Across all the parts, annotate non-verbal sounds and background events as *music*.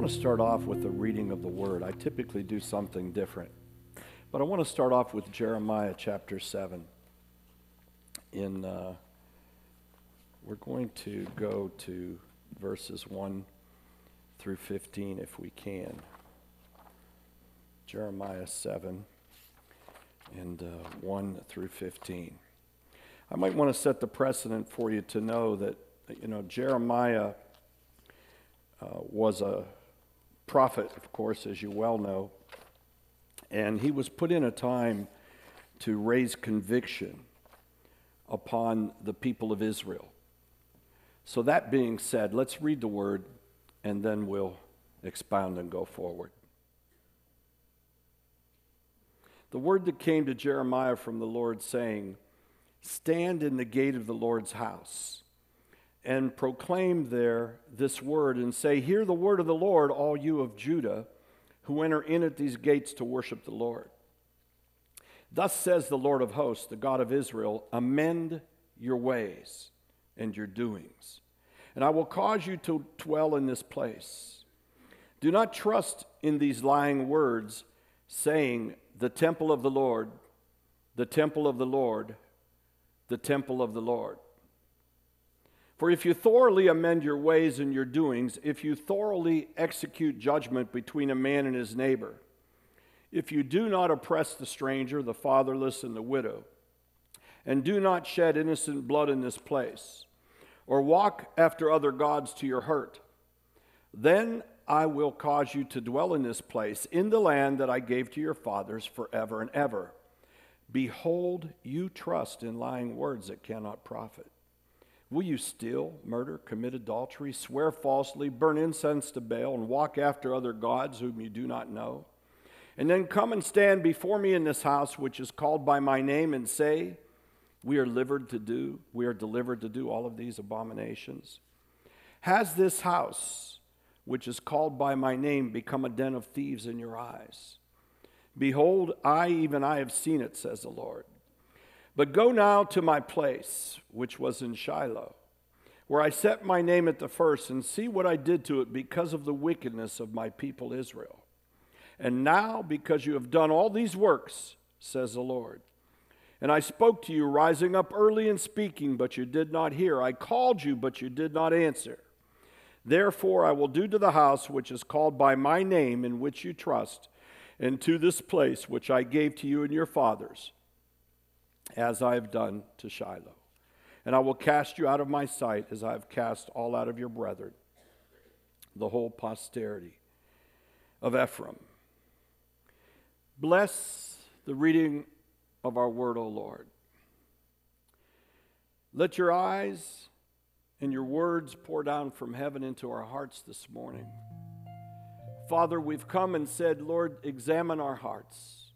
want to start off with the reading of the word. I typically do something different, but I want to start off with Jeremiah chapter 7. In, uh, we're going to go to verses 1 through 15 if we can. Jeremiah 7 and uh, 1 through 15. I might want to set the precedent for you to know that, you know, Jeremiah uh, was a prophet, of course, as you well know, and he was put in a time to raise conviction upon the people of Israel. So, that being said, let's read the word and then we'll expound and go forward. The word that came to Jeremiah from the Lord saying, Stand in the gate of the Lord's house and proclaim there this word and say, Hear the word of the Lord, all you of Judah who enter in at these gates to worship the Lord. Thus says the Lord of hosts, the God of Israel Amend your ways and your doings, and I will cause you to dwell in this place. Do not trust in these lying words, saying, The temple of the Lord, the temple of the Lord, the temple of the Lord. For if you thoroughly amend your ways and your doings, if you thoroughly execute judgment between a man and his neighbor, if you do not oppress the stranger, the fatherless, and the widow, and do not shed innocent blood in this place, or walk after other gods to your hurt, then I will cause you to dwell in this place, in the land that I gave to your fathers forever and ever. Behold, you trust in lying words that cannot profit. Will you steal, murder, commit adultery, swear falsely, burn incense to Baal, and walk after other gods whom you do not know? And then come and stand before me in this house which is called by my name and say, We are delivered to do, we are delivered to do all of these abominations. Has this house, which is called by my name, become a den of thieves in your eyes? Behold, I, even I, have seen it, says the Lord. But go now to my place, which was in Shiloh, where I set my name at the first, and see what I did to it because of the wickedness of my people Israel. And now, because you have done all these works, says the Lord, and I spoke to you, rising up early and speaking, but you did not hear. I called you, but you did not answer. Therefore, I will do to the house which is called by my name, in which you trust, and to this place which I gave to you and your fathers as I have done to Shiloh. And I will cast you out of my sight as I have cast all out of your brethren, the whole posterity of Ephraim. Bless the reading of our word, O Lord. Let your eyes and your words pour down from heaven into our hearts this morning. Father, we've come and said, Lord, examine our hearts.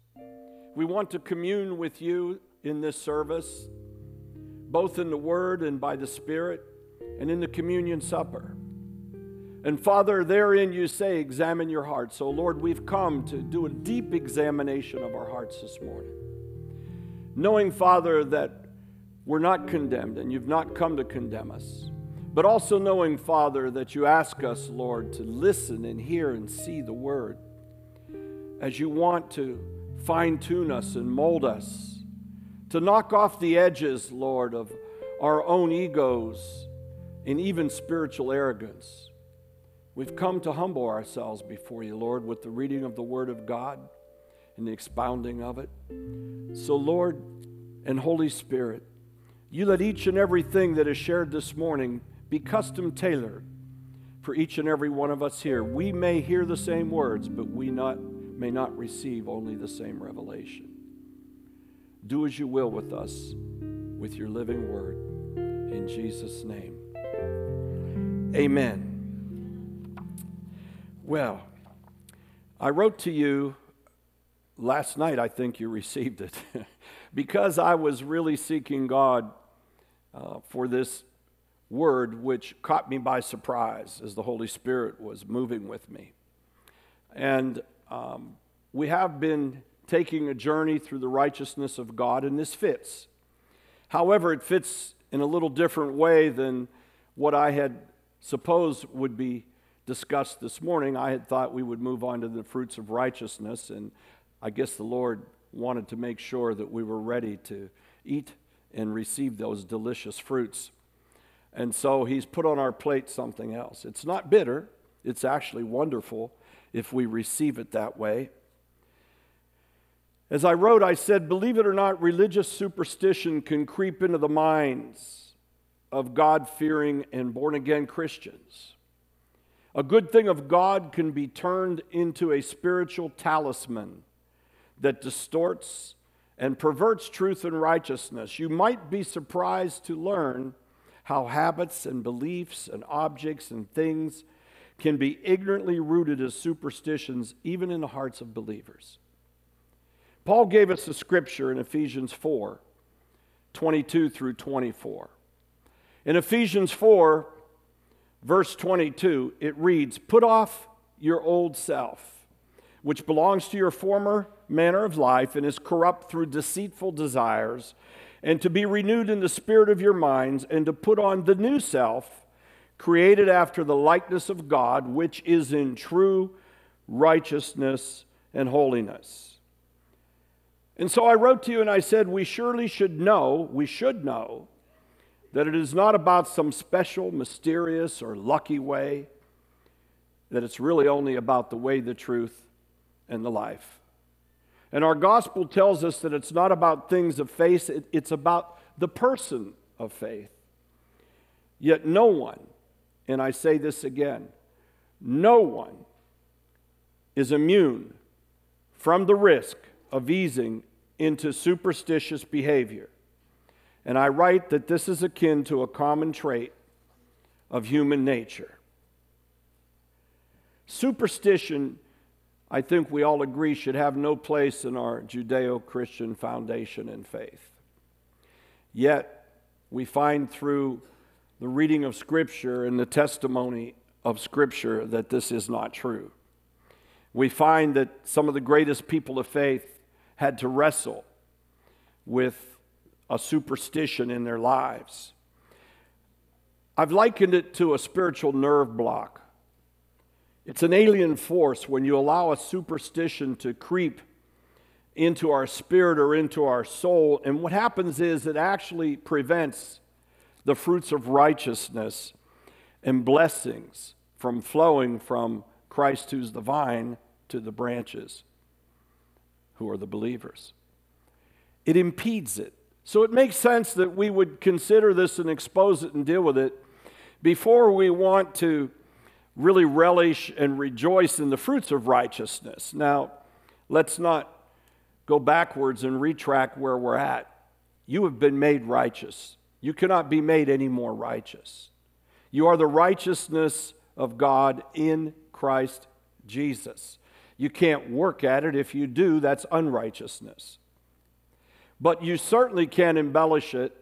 We want to commune with you in this service, both in the Word and by the Spirit, and in the communion supper. And Father, therein you say, examine your hearts. So, Lord, we've come to do a deep examination of our hearts this morning. Knowing, Father, that we're not condemned and you've not come to condemn us. But also knowing, Father, that you ask us, Lord, to listen and hear and see the word as you want to fine tune us and mold us to knock off the edges, Lord, of our own egos and even spiritual arrogance. We've come to humble ourselves before you, Lord, with the reading of the Word of God and the expounding of it. So, Lord and Holy Spirit, you let each and everything that is shared this morning be custom tailored for each and every one of us here. We may hear the same words, but we not, may not receive only the same revelation. Do as you will with us with your living word. In Jesus' name. Amen. Well, I wrote to you last night, I think you received it, *laughs* because I was really seeking God uh, for this word, which caught me by surprise as the Holy Spirit was moving with me. And um, we have been taking a journey through the righteousness of God, and this fits. However, it fits in a little different way than what I had supposed would be discussed this morning, I had thought we would move on to the fruits of righteousness, and I guess the Lord wanted to make sure that we were ready to eat and receive those delicious fruits. And so He's put on our plate something else. It's not bitter, it's actually wonderful if we receive it that way. As I wrote, I said, believe it or not, religious superstition can creep into the minds of God fearing and born again Christians. A good thing of God can be turned into a spiritual talisman that distorts and perverts truth and righteousness. You might be surprised to learn how habits and beliefs and objects and things can be ignorantly rooted as superstitions, even in the hearts of believers. Paul gave us a scripture in Ephesians 4 22 through 24. In Ephesians 4, verse 22, it reads, Put off your old self, which belongs to your former manner of life and is corrupt through deceitful desires, and to be renewed in the spirit of your minds, and to put on the new self, created after the likeness of God, which is in true righteousness and holiness. And so I wrote to you and I said, We surely should know, we should know, that it is not about some special, mysterious, or lucky way, that it's really only about the way, the truth, and the life. And our gospel tells us that it's not about things of faith, it's about the person of faith. Yet no one, and I say this again, no one is immune from the risk of easing into superstitious behavior. And I write that this is akin to a common trait of human nature. Superstition, I think we all agree, should have no place in our Judeo Christian foundation and faith. Yet, we find through the reading of Scripture and the testimony of Scripture that this is not true. We find that some of the greatest people of faith had to wrestle with a superstition in their lives. I've likened it to a spiritual nerve block. It's an alien force when you allow a superstition to creep into our spirit or into our soul. And what happens is it actually prevents the fruits of righteousness and blessings from flowing from Christ, who's the vine, to the branches who are the believers. It impedes it. So it makes sense that we would consider this and expose it and deal with it before we want to really relish and rejoice in the fruits of righteousness. Now, let's not go backwards and retrack where we're at. You have been made righteous. You cannot be made any more righteous. You are the righteousness of God in Christ Jesus. You can't work at it. If you do, that's unrighteousness. But you certainly can embellish it,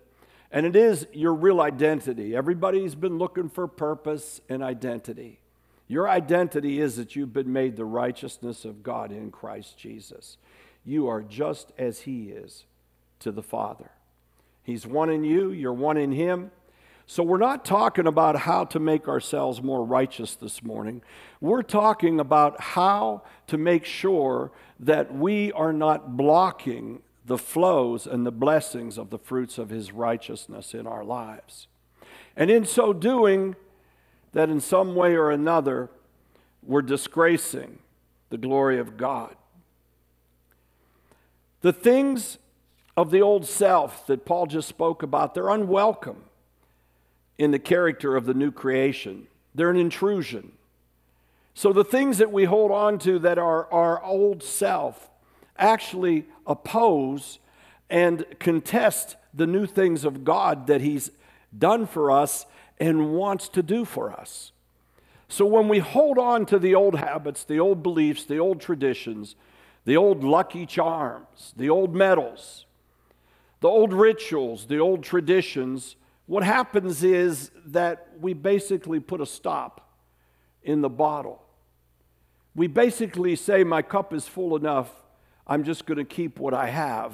and it is your real identity. Everybody's been looking for purpose and identity. Your identity is that you've been made the righteousness of God in Christ Jesus. You are just as He is to the Father. He's one in you, you're one in Him. So, we're not talking about how to make ourselves more righteous this morning. We're talking about how to make sure that we are not blocking the flows and the blessings of the fruits of His righteousness in our lives. And in so doing, that in some way or another, we're disgracing the glory of God. The things of the old self that Paul just spoke about, they're unwelcome in the character of the new creation. They're an intrusion. So the things that we hold on to that are our old self actually oppose and contest the new things of God that He's done for us and wants to do for us. So when we hold on to the old habits, the old beliefs, the old traditions, the old lucky charms, the old medals, the old rituals, the old traditions, what happens is that we basically put a stop in the bottle. We basically say, My cup is full enough, I'm just going to keep what I have.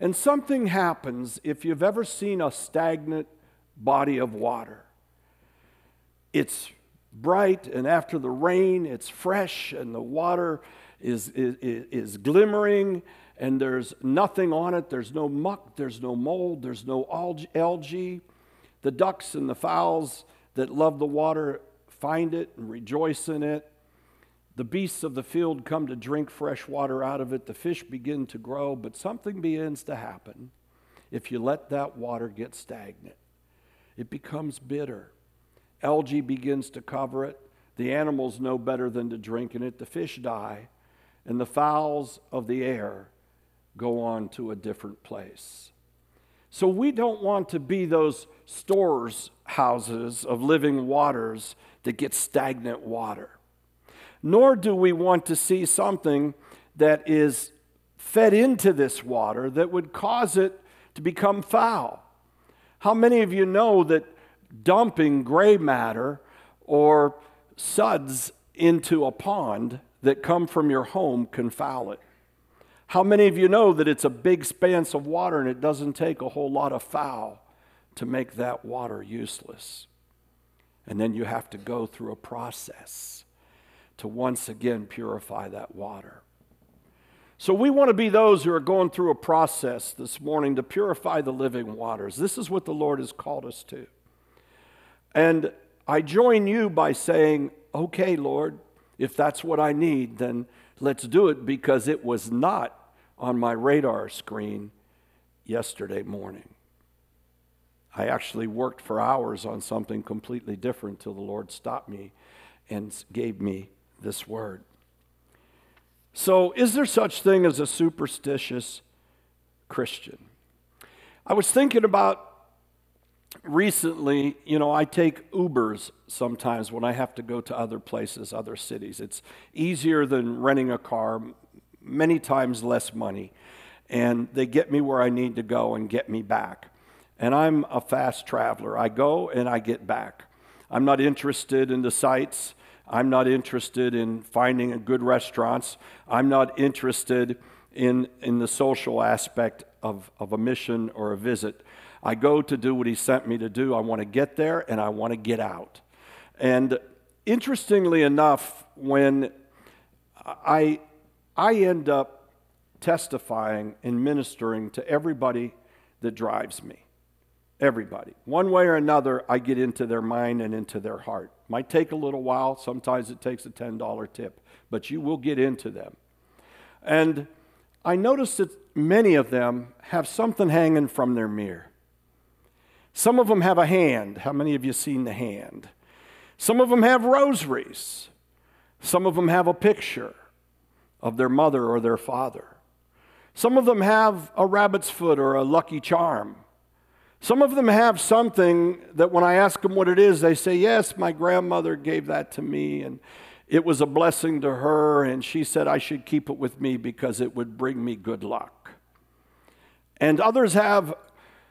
And something happens if you've ever seen a stagnant body of water. It's bright, and after the rain, it's fresh, and the water is, is, is glimmering, and there's nothing on it. There's no muck, there's no mold, there's no algae. The ducks and the fowls that love the water find it and rejoice in it. The beasts of the field come to drink fresh water out of it. The fish begin to grow, but something begins to happen if you let that water get stagnant. It becomes bitter. Algae begins to cover it. The animals know better than to drink in it. The fish die, and the fowls of the air go on to a different place. So we don't want to be those stores houses of living waters that get stagnant water. Nor do we want to see something that is fed into this water that would cause it to become foul. How many of you know that dumping gray matter or suds into a pond that come from your home can foul it? How many of you know that it's a big expanse of water and it doesn't take a whole lot of foul to make that water useless? And then you have to go through a process to once again purify that water. So, we want to be those who are going through a process this morning to purify the living waters. This is what the Lord has called us to. And I join you by saying, okay, Lord, if that's what I need, then let's do it because it was not on my radar screen yesterday morning. I actually worked for hours on something completely different till the Lord stopped me and gave me this word. So, is there such thing as a superstitious Christian? I was thinking about recently, you know, I take Ubers sometimes when I have to go to other places, other cities. It's easier than renting a car, many times less money, and they get me where I need to go and get me back. And I'm a fast traveler. I go and I get back. I'm not interested in the sights. I'm not interested in finding good restaurants. I'm not interested in, in the social aspect of, of a mission or a visit. I go to do what he sent me to do. I want to get there and I want to get out. And interestingly enough, when I I end up testifying and ministering to everybody that drives me. Everybody. One way or another, I get into their mind and into their heart. Might take a little while. Sometimes it takes a $10 tip, but you will get into them. And I notice that many of them have something hanging from their mirror. Some of them have a hand. How many of you seen the hand? Some of them have rosaries. Some of them have a picture of their mother or their father. Some of them have a rabbit's foot or a lucky charm. Some of them have something that when I ask them what it is, they say, Yes, my grandmother gave that to me, and it was a blessing to her, and she said I should keep it with me because it would bring me good luck. And others have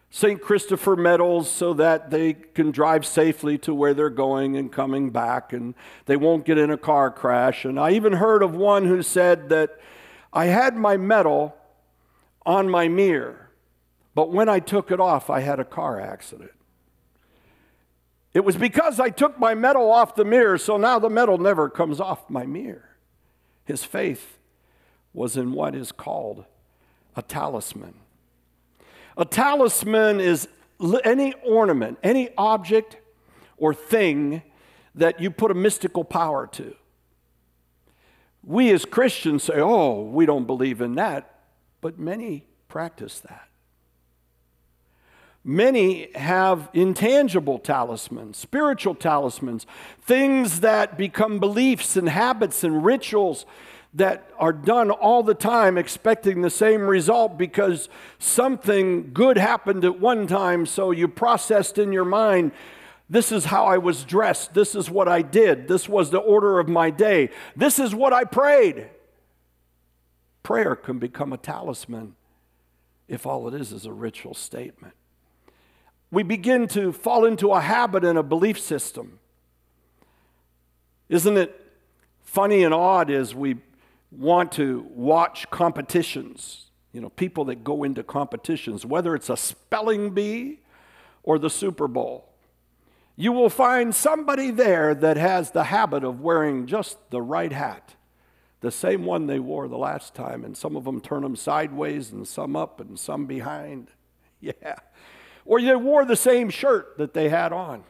St. Christopher medals so that they can drive safely to where they're going and coming back and they won't get in a car crash. And I even heard of one who said that I had my medal on my mirror, but when I took it off, I had a car accident. It was because I took my medal off the mirror, so now the medal never comes off my mirror. His faith was in what is called a talisman. A talisman is any ornament, any object or thing that you put a mystical power to. We as Christians say, oh, we don't believe in that, but many practice that. Many have intangible talismans, spiritual talismans, things that become beliefs and habits and rituals that are done all the time expecting the same result because something good happened at one time, so you processed in your mind. This is how I was dressed. This is what I did. This was the order of my day. This is what I prayed. Prayer can become a talisman if all it is is a ritual statement. We begin to fall into a habit and a belief system. Isn't it funny and odd as we want to watch competitions, you know, people that go into competitions, whether it's a spelling bee or the Super Bowl. you will find somebody there that has the habit of wearing just the right hat, the same one they wore the last time, and some of them turn them sideways and some up and some behind. *laughs* Yeah. Or they wore the same shirt that they had on.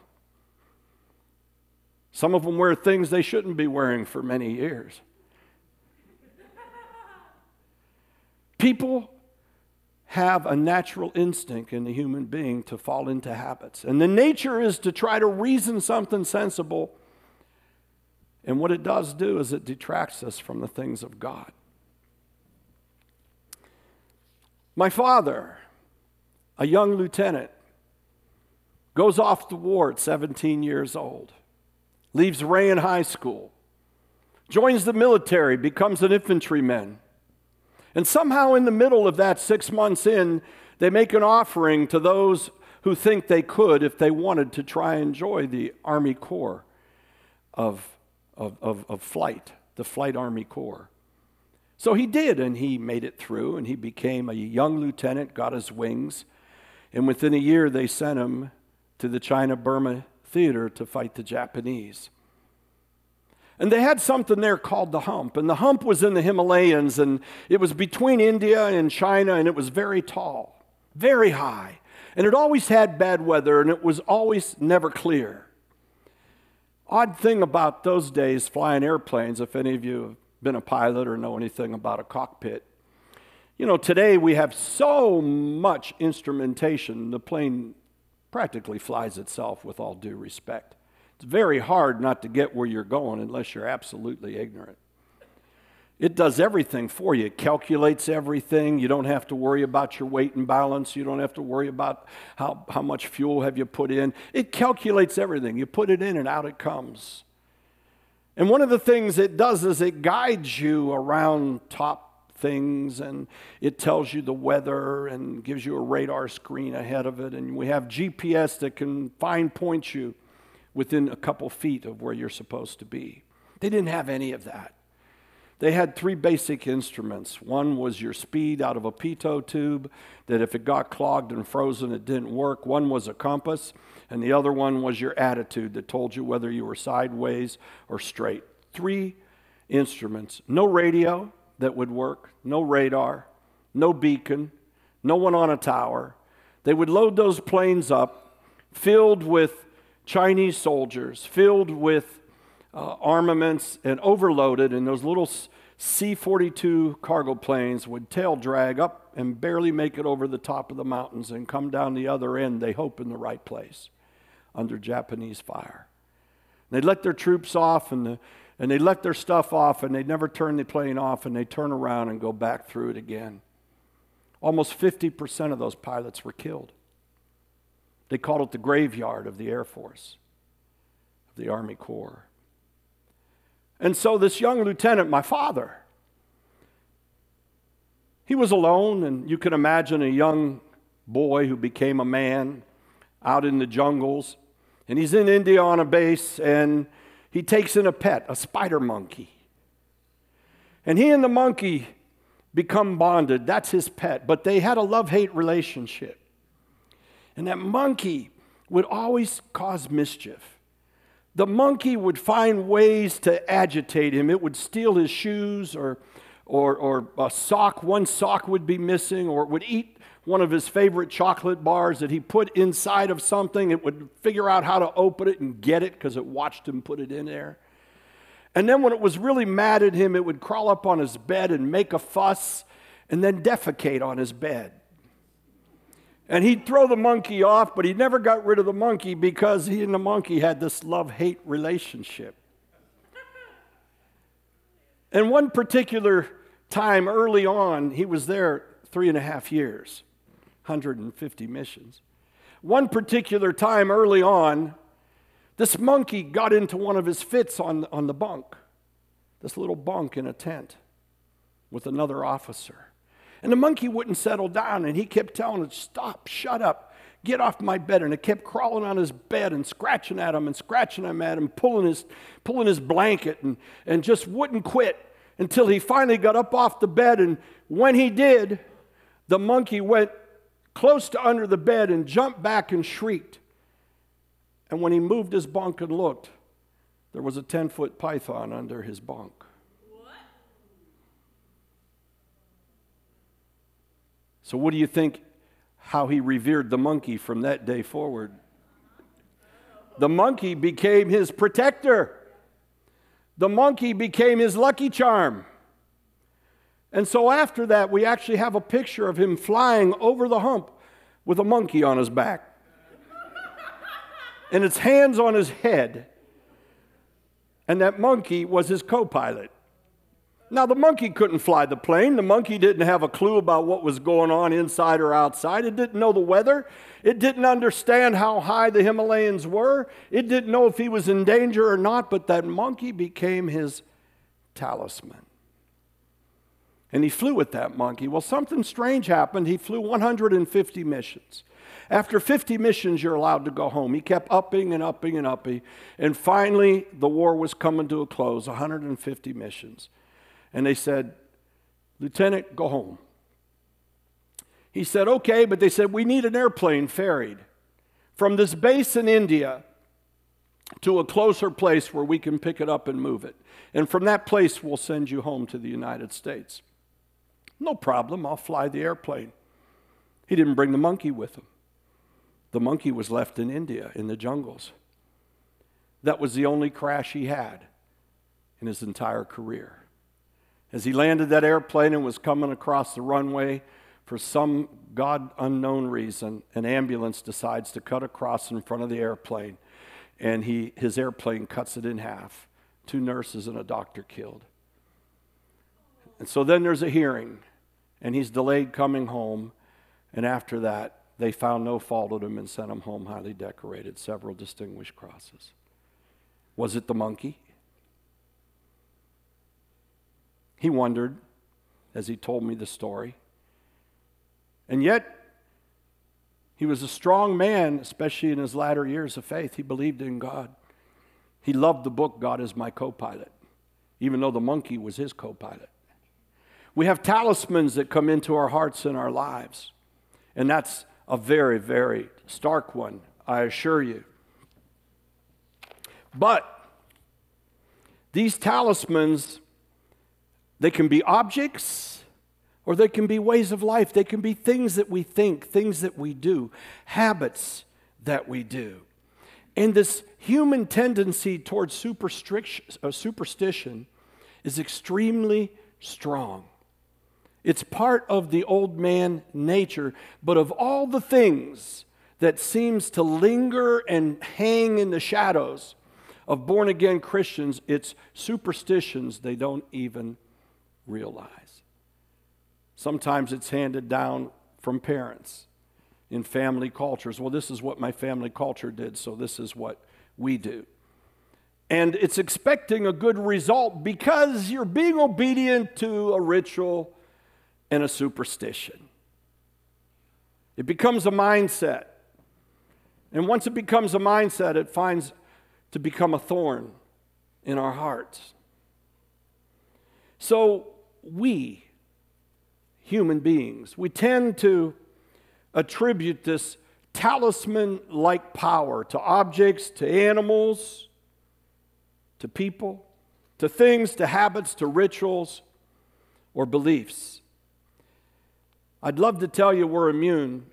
Some of them wear things they shouldn't be wearing for many years. People have a natural instinct in the human being to fall into habits. And the nature is to try to reason something sensible. And what it does do is it detracts us from the things of God. My father, a young lieutenant, goes off to war at 17 years old, leaves Rayen High School, joins the military, becomes an infantryman and somehow, in the middle of that, six months in, they make an offering to those who think they could, if they wanted, to try and join the Army Corps of, of, of, of flight, the Flight Army Corps. So he did, and he made it through, and he became a young lieutenant, got his wings, and within a year they sent him to the China Burma theater to fight the Japanese. And they had something there called the hump. And the hump was in the Himalayas, and it was between India and China, and it was very tall, very high. And it always had bad weather, and it was always never clear. Odd thing about those days flying airplanes, if any of you have been a pilot or know anything about a cockpit, you know, today we have so much instrumentation, the plane practically flies itself with all due respect. It's very hard not to get where you're going unless you're absolutely ignorant. It does everything for you. It calculates everything. You don't have to worry about your weight and balance. You don't have to worry about how, how much fuel have you put in. It calculates everything. You put it in and out it comes. And one of the things it does is it guides you around top things and it tells you the weather and gives you a radar screen ahead of it. And we have GPS that can fine point you within a couple feet of where you're supposed to be. They didn't have any of that. They had three basic instruments. One was your speed out of a pitot tube, that if it got clogged and frozen, it didn't work. One was a compass, and the other one was your attitude that told you whether you were sideways or straight. Three instruments. No radio that would work, no radar, no beacon, no one on a tower. They would load those planes up filled with Chinese soldiers filled with uh, armaments and overloaded, and those little C 42 cargo planes would tail drag up and barely make it over the top of the mountains and come down the other end, they hope, in the right place under Japanese fire. They'd let their troops off and, the, and they'd let their stuff off, and they'd never turn the plane off, and they'd turn around and go back through it again. Almost 50% of those pilots were killed. They called it the graveyard of the Air Force, of the Army Corps. And so this young lieutenant, my father, he was alone, and you can imagine a young boy who became a man out in the jungles. And he's in India on a base, and he takes in a pet, a spider monkey. And he and the monkey become bonded. That's his pet. But they had a love hate relationship. And that monkey would always cause mischief. The monkey would find ways to agitate him. It would steal his shoes or, or, or a sock, one sock would be missing, or it would eat one of his favorite chocolate bars that he put inside of something. It would figure out how to open it and get it because it watched him put it in there. And then when it was really mad at him, it would crawl up on his bed and make a fuss and then defecate on his bed. And he'd throw the monkey off, but he never got rid of the monkey because he and the monkey had this love hate relationship. And one particular time early on, he was there three and a half years, 150 missions. One particular time early on, this monkey got into one of his fits on, on the bunk, this little bunk in a tent with another officer. And the monkey wouldn't settle down, and he kept telling it, Stop, shut up, get off my bed. And it kept crawling on his bed and scratching at him and scratching him at him, pulling his, pulling his blanket, and, and just wouldn't quit until he finally got up off the bed. And when he did, the monkey went close to under the bed and jumped back and shrieked. And when he moved his bunk and looked, there was a 10 foot python under his bunk. So, what do you think how he revered the monkey from that day forward? The monkey became his protector, the monkey became his lucky charm. And so, after that, we actually have a picture of him flying over the hump with a monkey on his back and its hands on his head. And that monkey was his co pilot. Now, the monkey couldn't fly the plane. The monkey didn't have a clue about what was going on inside or outside. It didn't know the weather. It didn't understand how high the Himalayas were. It didn't know if he was in danger or not, but that monkey became his talisman. And he flew with that monkey. Well, something strange happened. He flew 150 missions. After 50 missions, you're allowed to go home. He kept upping and upping and upping. And finally, the war was coming to a close 150 missions and they said, Lieutenant, go home. He said, Okay, but they said, We need an airplane ferried from this base in India to a closer place where we can pick it up and move it. And from that place, we'll send you home to the United States. No problem, I'll fly the airplane. He didn't bring the monkey with him. The monkey was left in India in the jungles. That was the only crash he had in his entire career. As he landed that airplane and was coming across the runway, for some God unknown reason, an ambulance decides to cut across in front of the airplane, and he, his airplane cuts it in half. Two nurses and a doctor killed. And so then there's a hearing, and he's delayed coming home. And after that, they found no fault with him and sent him home highly decorated, several distinguished crosses. Was it the monkey? He wondered as he told me the story. And yet, he was a strong man, especially in his latter years of faith. He believed in God. He loved the book, God is My Co pilot, even though the monkey was his co pilot. We have talismans that come into our hearts and our lives. And that's a very, very stark one, I assure you. But these talismans they can be objects or they can be ways of life. They can be things that we think, things that we do, habits that we do. And this human tendency towards uh, superstition is extremely strong. It's part of the old man nature, but of all the things that seems to linger and hang in the shadows of born again Christians, it's superstitions they don't even realize. Sometimes it's handed down from parents in family cultures. Well, this is what my family culture did, so this is what we do. And it's expecting a good result because you're being obedient to a ritual and a superstition. It becomes a mindset. And once it becomes a mindset, it finds to become a thorn in our hearts. So we, human beings, we tend to attribute this talisman like power to objects, to animals, to people, to things, to habits, to rituals, or beliefs. I'd love to tell you we're immune,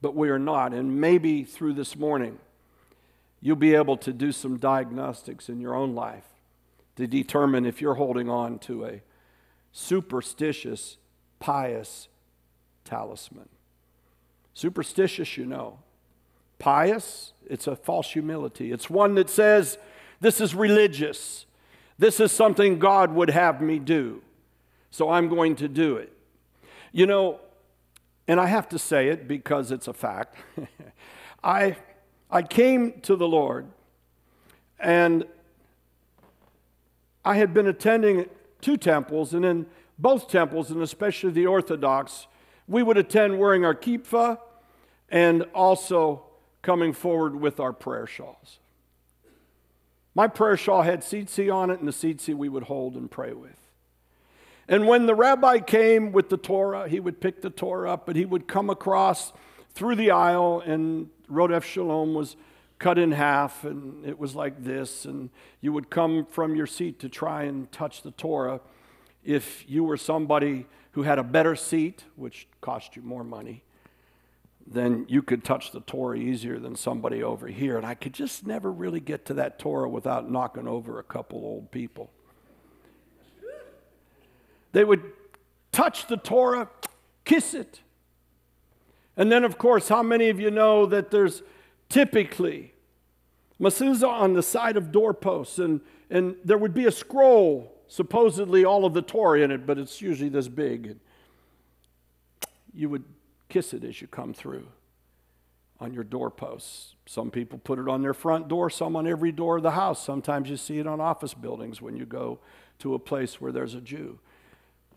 but we are not. And maybe through this morning, you'll be able to do some diagnostics in your own life to determine if you're holding on to a superstitious, pious talisman. Superstitious, you know. Pious, it's a false humility. It's one that says, This is religious. This is something God would have me do. So I'm going to do it. You know, and I have to say it because it's a fact. *laughs* I, I came to the Lord and I had been attending two temples, and in both temples, and especially the Orthodox, we would attend wearing our kippah and also coming forward with our prayer shawls. My prayer shawl had tzitzi on it, and the tzitzi we would hold and pray with. And when the rabbi came with the Torah, he would pick the Torah up, and he would come across through the aisle, and Rodef Shalom was cut in half, and it was like this, and you would come from your seat to try and touch the Torah. If you were somebody who had a better seat, which cost you more money, then you could touch the Torah easier than somebody over here. And I could just never really get to that Torah without knocking over a couple old people. They would touch the Torah, kiss it. And then, of course, how many of you know that there's typically mezuzah on the side of doorposts, and, and there would be a scroll, supposedly all of the Torah in it, but it's usually this big. And you would kiss it as you come through on your doorposts. Some people put it on their front door, some on every door of the house. Sometimes you see it on office buildings when you go to a place where there's a Jew.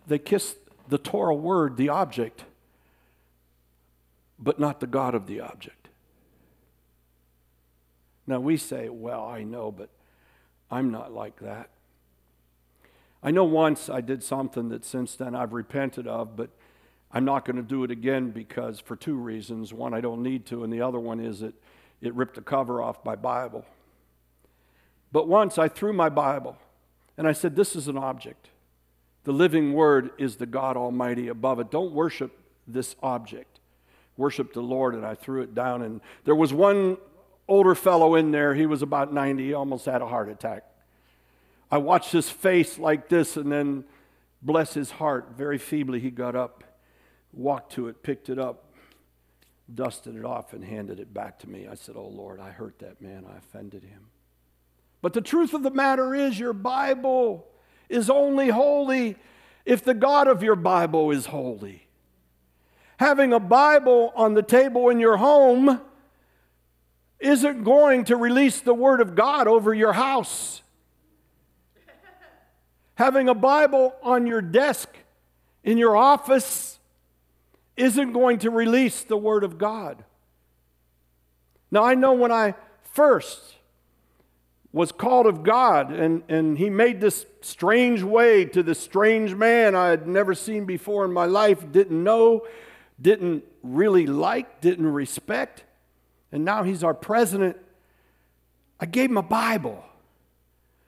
They kiss the Torah word, the object, but not the God of the object. Now we say, well, I know, but I'm not like that. I know once I did something that since then I've repented of, but I'm not going to do it again because for two reasons. One, I don't need to, and the other one is that it ripped the cover off my Bible. But once I threw my Bible and I said, This is an object. The living word is the God Almighty above it. Don't worship this object. Worship the Lord. And I threw it down. And there was one older fellow in there. He was about 90. He almost had a heart attack. I watched his face like this, and then, bless his heart, very feebly he got up walked to it, picked it up, dusted it off, and handed it back to me. I said, Oh Lord, I hurt that man. I offended him. But the truth of the matter is, your Bible is only holy if the God of your Bible is holy. Having a Bible on the table in your home isn't going to release the Word of God over your house. Having a Bible on your desk in your office isn't going to release the Word of God. Now, I know when I first was called of God and, and He made this strange way to this strange man I had never seen before in my life, didn't know, didn't really like, didn't respect, and now He's our president. I gave him a Bible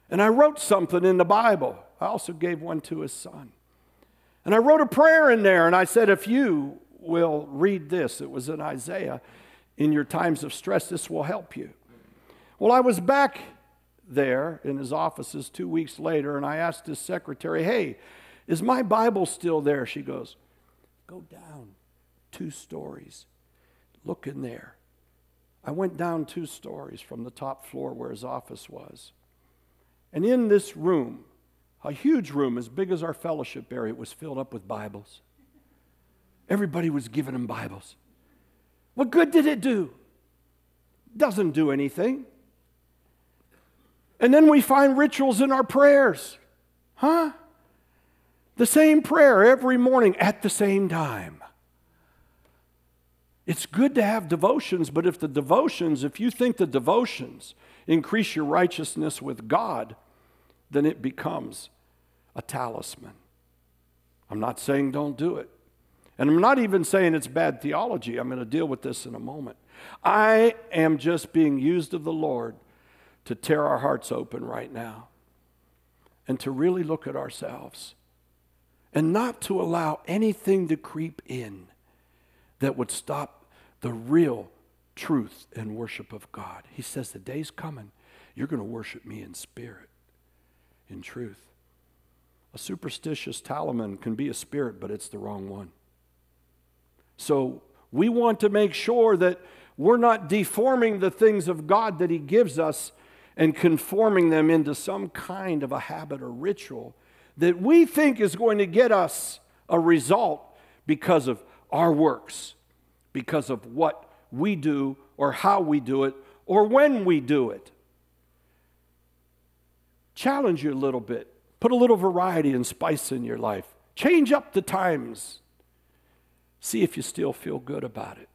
and I wrote something in the Bible. I also gave one to his son. And I wrote a prayer in there, and I said, If you will read this, it was in Isaiah, in your times of stress, this will help you. Well, I was back there in his offices two weeks later, and I asked his secretary, Hey, is my Bible still there? She goes, Go down two stories. Look in there. I went down two stories from the top floor where his office was. And in this room, a huge room as big as our fellowship area was filled up with Bibles. Everybody was giving them Bibles. What good did it do? Doesn't do anything. And then we find rituals in our prayers. Huh? The same prayer every morning at the same time. It's good to have devotions, but if the devotions, if you think the devotions increase your righteousness with God, then it becomes a talisman. I'm not saying don't do it. And I'm not even saying it's bad theology. I'm going to deal with this in a moment. I am just being used of the Lord to tear our hearts open right now and to really look at ourselves and not to allow anything to creep in that would stop the real truth and worship of God. He says, The day's coming. You're going to worship me in spirit, in truth. A superstitious talisman can be a spirit, but it's the wrong one. So we want to make sure that we're not deforming the things of God that He gives us and conforming them into some kind of a habit or ritual that we think is going to get us a result because of our works, because of what we do or how we do it or when we do it. Challenge you a little bit. Put a little variety and spice in your life. Change up the times. See if you still feel good about it.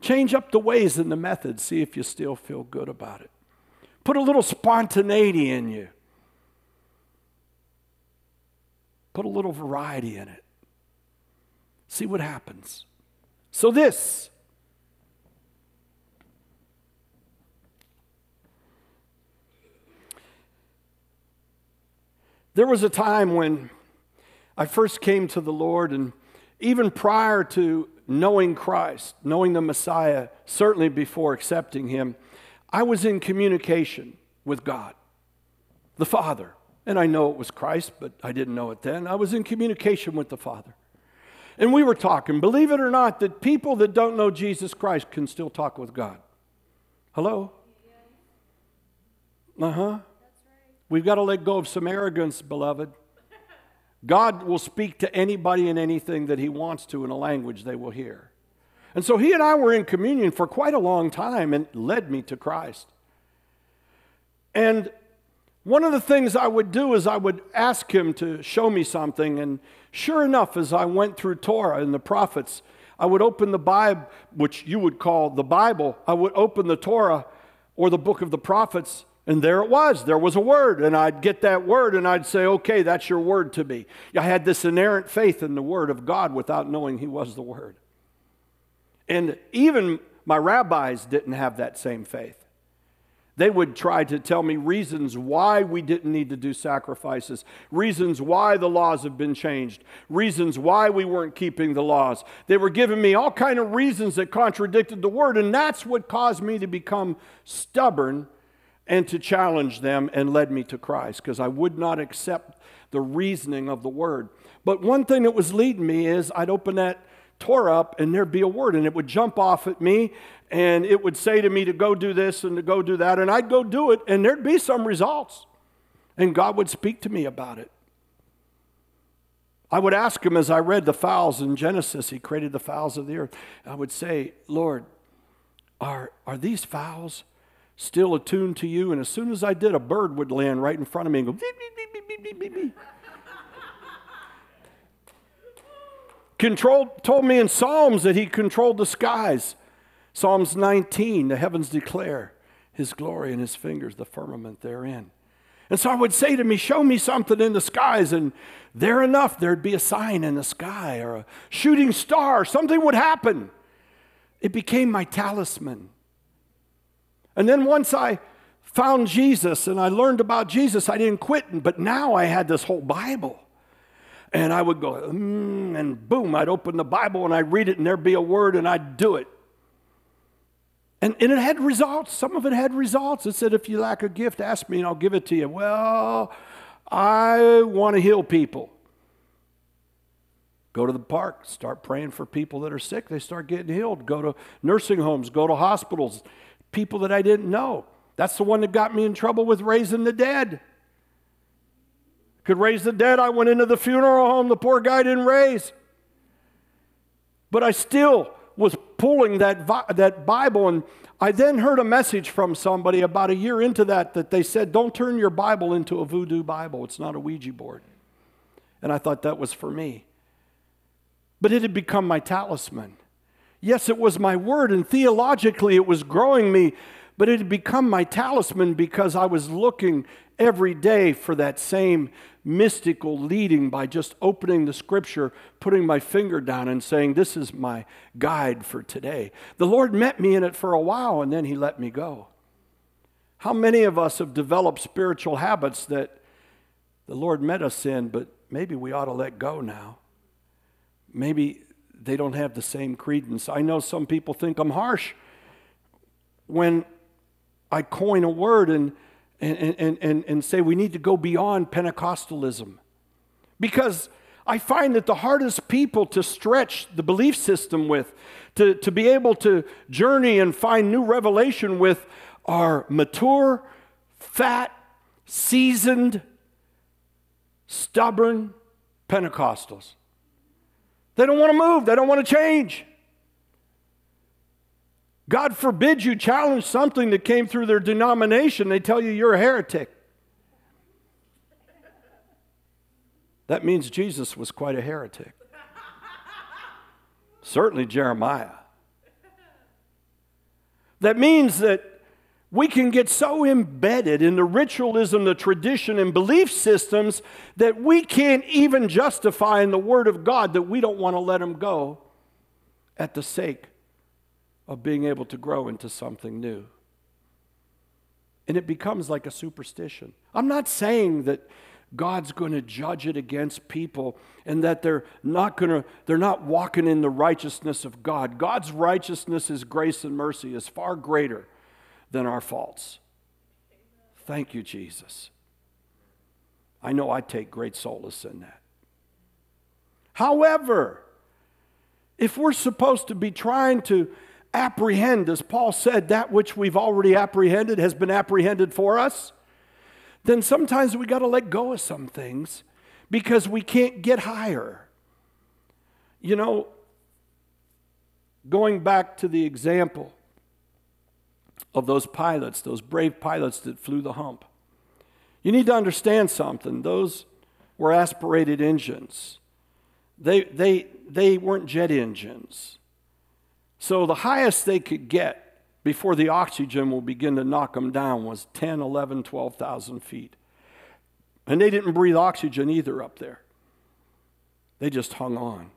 Change up the ways and the methods. See if you still feel good about it. Put a little spontaneity in you. Put a little variety in it. See what happens. So, this there was a time when I first came to the Lord, and even prior to knowing Christ, knowing the Messiah, certainly before accepting Him, I was in communication with God, the Father. And I know it was Christ, but I didn't know it then. I was in communication with the Father. And we were talking, believe it or not, that people that don't know Jesus Christ can still talk with God. Hello? Uh huh. We've got to let go of some arrogance, beloved. God will speak to anybody and anything that He wants to in a language they will hear. And so He and I were in communion for quite a long time and led me to Christ. And one of the things I would do is I would ask Him to show me something. And sure enough, as I went through Torah and the prophets, I would open the Bible, which you would call the Bible. I would open the Torah or the book of the prophets, and there it was. There was a word. And I'd get that word and I'd say, okay, that's your word to me. I had this inerrant faith in the word of God without knowing he was the word. And even my rabbis didn't have that same faith. They would try to tell me reasons why we didn't need to do sacrifices, reasons why the laws have been changed, reasons why we weren't keeping the laws. They were giving me all kind of reasons that contradicted the word, and that's what caused me to become stubborn and to challenge them and led me to Christ because I would not accept the reasoning of the word. But one thing that was leading me is I'd open that Torah up and there'd be a word and it would jump off at me and it would say to me to go do this and to go do that and I'd go do it and there'd be some results and God would speak to me about it. I would ask him as I read the fowls in Genesis, he created the fowls of the earth. I would say, Lord, are, are these fowls still attuned to you. And as soon as I did, a bird would land right in front of me and go beep, beep, beep, beep, beep, beep, beep. Controlled, told me in Psalms that he controlled the skies. Psalms 19, the heavens declare his glory and his fingers, the firmament therein. And so I would say to me, Show me something in the skies. And there enough, there'd be a sign in the sky or a shooting star. Something would happen. It became my talisman. And then once I found Jesus and I learned about Jesus, I didn't quit. But now I had this whole Bible. And I would go, mm, and boom, I'd open the Bible and I'd read it, and there'd be a word, and I'd do it. And, and it had results. Some of it had results. It said, if you lack a gift, ask me and I'll give it to you. Well, I want to heal people. Go to the park, start praying for people that are sick. They start getting healed. Go to nursing homes, go to hospitals people that I didn't know. That's the one that got me in trouble with raising the dead. Could raise the dead. I went into the funeral home. The poor guy didn't raise. But I still was pulling that, that Bible. And I then heard a message from somebody about a year into that that they said, Don't turn your Bible into a voodoo Bible. It's not a Ouija board. And I thought that was for me. But it had become my talisman. Yes, it was my word, and theologically it was growing me, but it had become my talisman because I was looking every day for that same mystical leading by just opening the scripture, putting my finger down, and saying, This is my guide for today. The Lord met me in it for a while, and then He let me go. How many of us have developed spiritual habits that the Lord met us in, but maybe we ought to let go now? Maybe they don't have the same credence. I know some people think I'm harsh when I coin a word and, and, and, and, and say we need to go beyond Pentecostalism. Because I find that the hardest people to stretch the belief system with, to, to be able to journey and find new revelation with, are mature, fat, seasoned, stubborn Pentecostals. They don't want to move, they don't want to change. God forbid you challenge something that came through their denomination. They tell you you're a heretic. That means Jesus was quite a heretic. Certainly Jeremiah. That means that we can get so embedded in the ritualism, the tradition, and belief systems that we can't even justify in the Word of God that we don't want to let them go at the sake of being able to grow into something new. And it becomes like a superstition. I'm not saying that God's going to judge it against people and that they're not going to they're not walking in the righteousness of God. God's righteousness, is grace and mercy is far greater than our faults. Thank you, Jesus. I know I take great solace in that. However, if we're supposed to be trying to apprehend, as Paul said, that which we've already apprehended has been apprehended for us, then sometimes we got to let go of some things because we can't get higher. You know, going back to the example of those pilots, those brave pilots that flew the hump, you need to understand something. Those were aspirated engines. They, they, they weren't jet engines. So the highest they could get before the oxygen will begin to knock them down was 10, 11, 12,000 feet. And they didn't breathe oxygen either up there. They just hung on.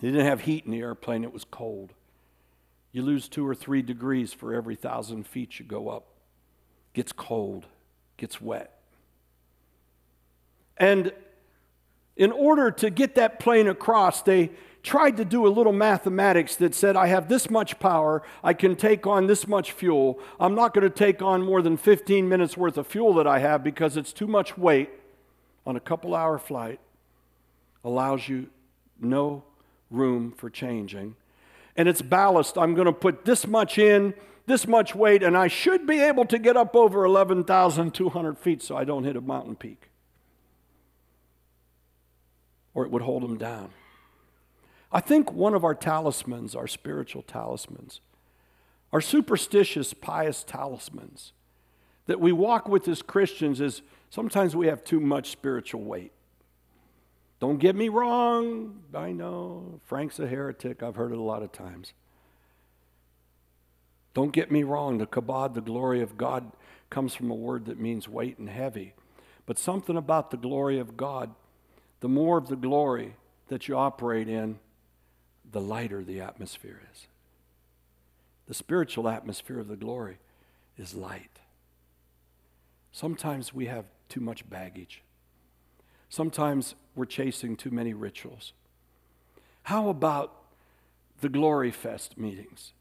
They didn't have heat in the airplane, it was cold. You lose two or three degrees for every thousand feet you go up. Gets cold, gets wet. And in order to get that plane across, they tried to do a little mathematics that said, I have this much power, I can take on this much fuel. I'm not going to take on more than 15 minutes worth of fuel that I have because it's too much weight on a couple hour flight, allows you no room for changing. And it's ballast. I'm going to put this much in, this much weight, and I should be able to get up over 11,200 feet so I don't hit a mountain peak or it would hold them down. I think one of our talismans, our spiritual talismans, our superstitious, pious talismans that we walk with as Christians is sometimes we have too much spiritual weight. Don't get me wrong, I know Frank's a heretic, I've heard it a lot of times. Don't get me wrong, the kabod, the glory of God, comes from a word that means weight and heavy. But something about the glory of God the more of the glory that you operate in, the lighter the atmosphere is. The spiritual atmosphere of the glory is light. Sometimes we have too much baggage. Sometimes we're chasing too many rituals. How about the Glory Fest meetings?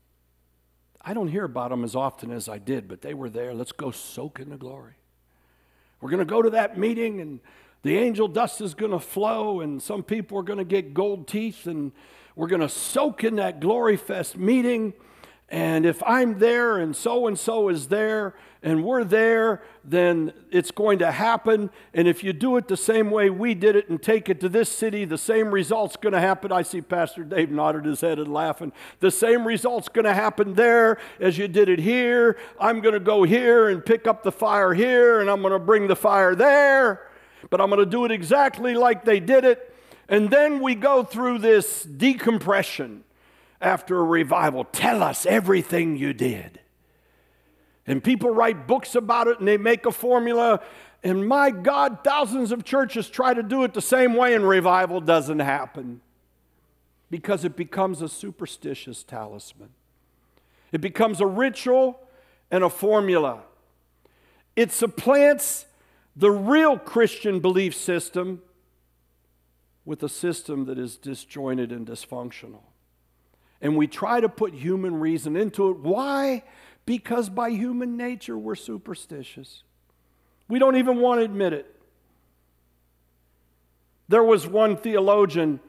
I don't hear about them as often as I did, but they were there. Let's go soak in the glory. We're going to go to that meeting and the angel dust is going to flow, and some people are going to get gold teeth, and we're going to soak in that Glory Fest meeting. And if I'm there and so and so is there and we're there, then it's going to happen. And if you do it the same way we did it and take it to this city, the same result's going to happen. I see Pastor Dave nodded his head and laughing. The same result's going to happen there as you did it here. I'm going to go here and pick up the fire here, and I'm going to bring the fire there but I'm going to do it exactly like they did it. And then we go through this decompression after a revival. Tell us everything you did. And people write books about it and they make a formula. And my God, thousands of churches try to do it the same way, and revival doesn't happen because it becomes a superstitious talisman. It becomes a ritual and a formula. It supplants the real Christian belief system with a system that is disjointed and dysfunctional. And we try to put human reason into it. Why? Because by human nature we're superstitious. We don't even want to admit it. There was one theologian,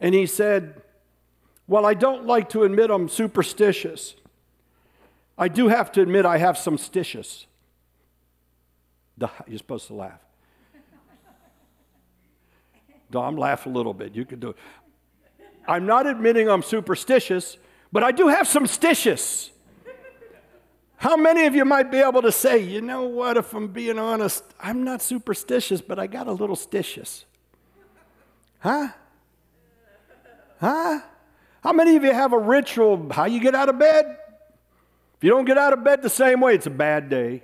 and he said, Well, I don't like to admit I'm superstitious. I do have to admit I have some stitious. You're supposed to laugh. Dom, laugh a little bit. You can do it. I'm not admitting I'm superstitious, but I do have some stitious. How many of you might be able to say, you know what, if I'm being honest, I'm not superstitious, but I got a little stitious? Huh? Huh? How many of you have a ritual how you get out of bed? If you don't get out of bed the same way, it's a bad day.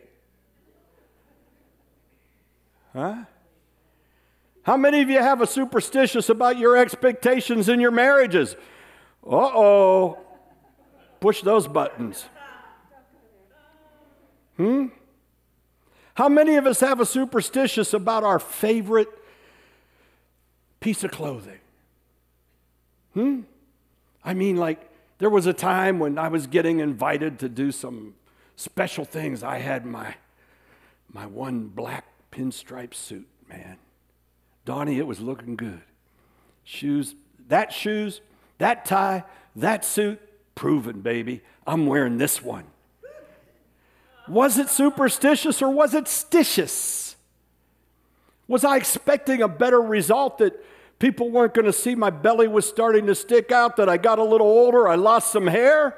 Huh? How many of you have a superstitious about your expectations in your marriages? Uh oh. Push those buttons. Hmm? How many of us have a superstitious about our favorite piece of clothing? Hmm? I mean, like, there was a time when I was getting invited to do some special things. I had my, my one black pinstripe suit, man. Donnie, it was looking good. Shoes, that shoes, that tie, that suit, proven, baby. I'm wearing this one. Was it superstitious or was it stitious? Was I expecting a better result that people weren't going to see my belly was starting to stick out, that I got a little older, I lost some hair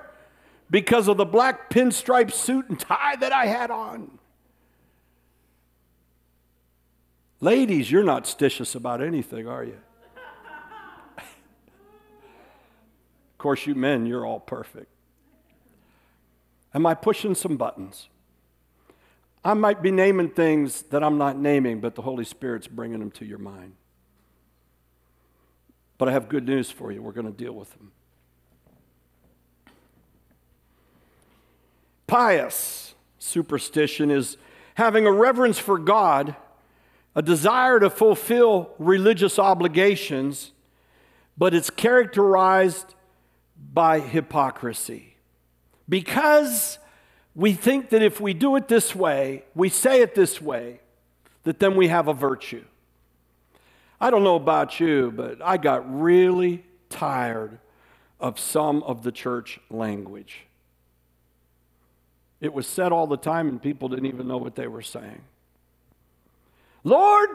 because of the black pinstripe suit and tie that I had on? Ladies, you're not stitious about anything, are you? of course, you men, you're all perfect. Am I pushing some buttons? I might be naming things that I'm not naming, but the Holy Spirit's bringing them to your mind. But I have good news for you. We're going to deal with them. Pious superstition is having a reverence for God, a desire to fulfill religious obligations, but it's characterized by hypocrisy. Because we think that if we do it this way, we say it this way, that then we have a virtue. I don't know about you, but I got really tired of some of the church language. It was said all the time, and people didn't even know what they were saying. Lord,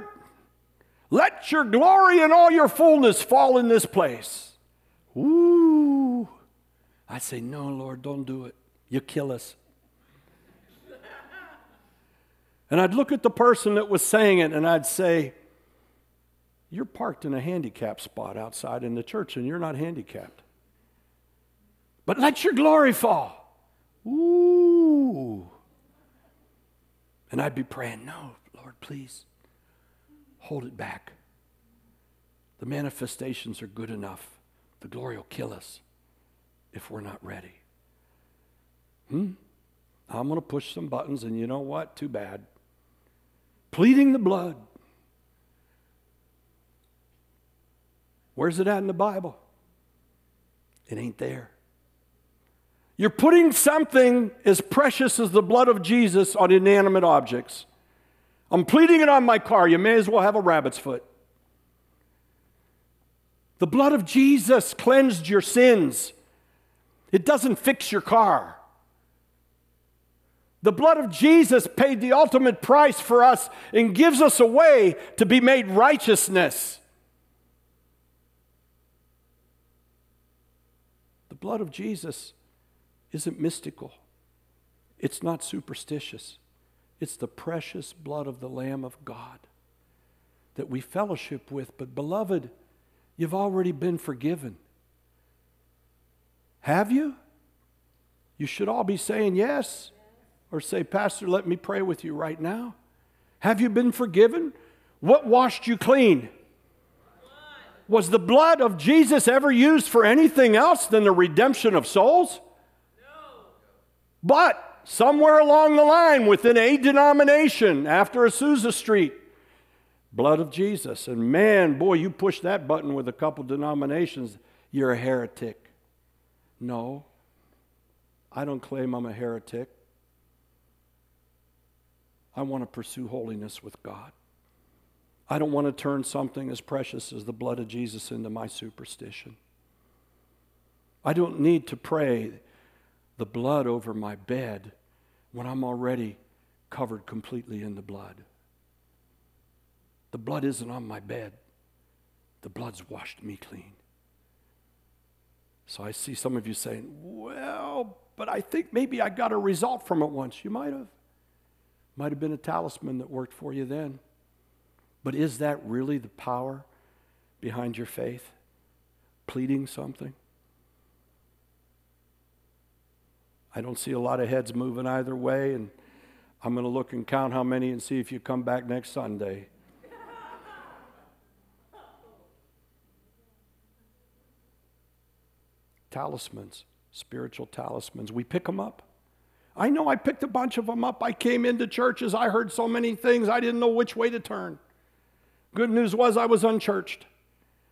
let your glory and all your fullness fall in this place. Ooh. I say, No, Lord, don't do it. You kill us. And I'd look at the person that was saying it and I'd say, You're parked in a handicap spot outside in the church and you're not handicapped. But let your glory fall. Ooh. And I'd be praying, No, Lord, please hold it back. The manifestations are good enough. The glory will kill us if we're not ready. Hmm? I'm going to push some buttons, and you know what? Too bad pleading the blood. Where's it at in the Bible? It ain't there. You're putting something as precious as the blood of Jesus on inanimate objects. I'm pleading it on my car. You may as well have a rabbit's foot. The blood of Jesus cleansed your sins. It doesn't fix your car. The blood of Jesus paid the ultimate price for us and gives us a way to be made righteousness. The blood of Jesus isn't mystical, it's not superstitious. It's the precious blood of the Lamb of God that we fellowship with. But, beloved, you've already been forgiven. Have you? You should all be saying yes or say, Pastor, let me pray with you right now? Have you been forgiven? What washed you clean? Was the blood of Jesus ever used for anything else than the redemption of souls? No. But somewhere along the line within a denomination after Azusa Street, blood of Jesus. And man, boy, you push that button with a couple denominations, you're a heretic. No, I don't claim I'm a heretic. I want to pursue holiness with God. I don't want to turn something as precious as the blood of Jesus into my superstition. I don't need to pray the blood over my bed when I'm already covered completely in the blood. The blood isn't on my bed, the blood's washed me clean. So I see some of you saying, Well, but I think maybe I got a result from it once. You might have. Might have been a talisman that worked for you then. But is that really the power behind your faith? Pleading something? I don't see a lot of heads moving either way, and I'm going to look and count how many and see if you come back next Sunday. *laughs* talismans, spiritual talismans. We pick them up. I know I picked a bunch of them up. I came into churches, I heard so many things, I didn't know which way to turn. Good news was I was unchurched.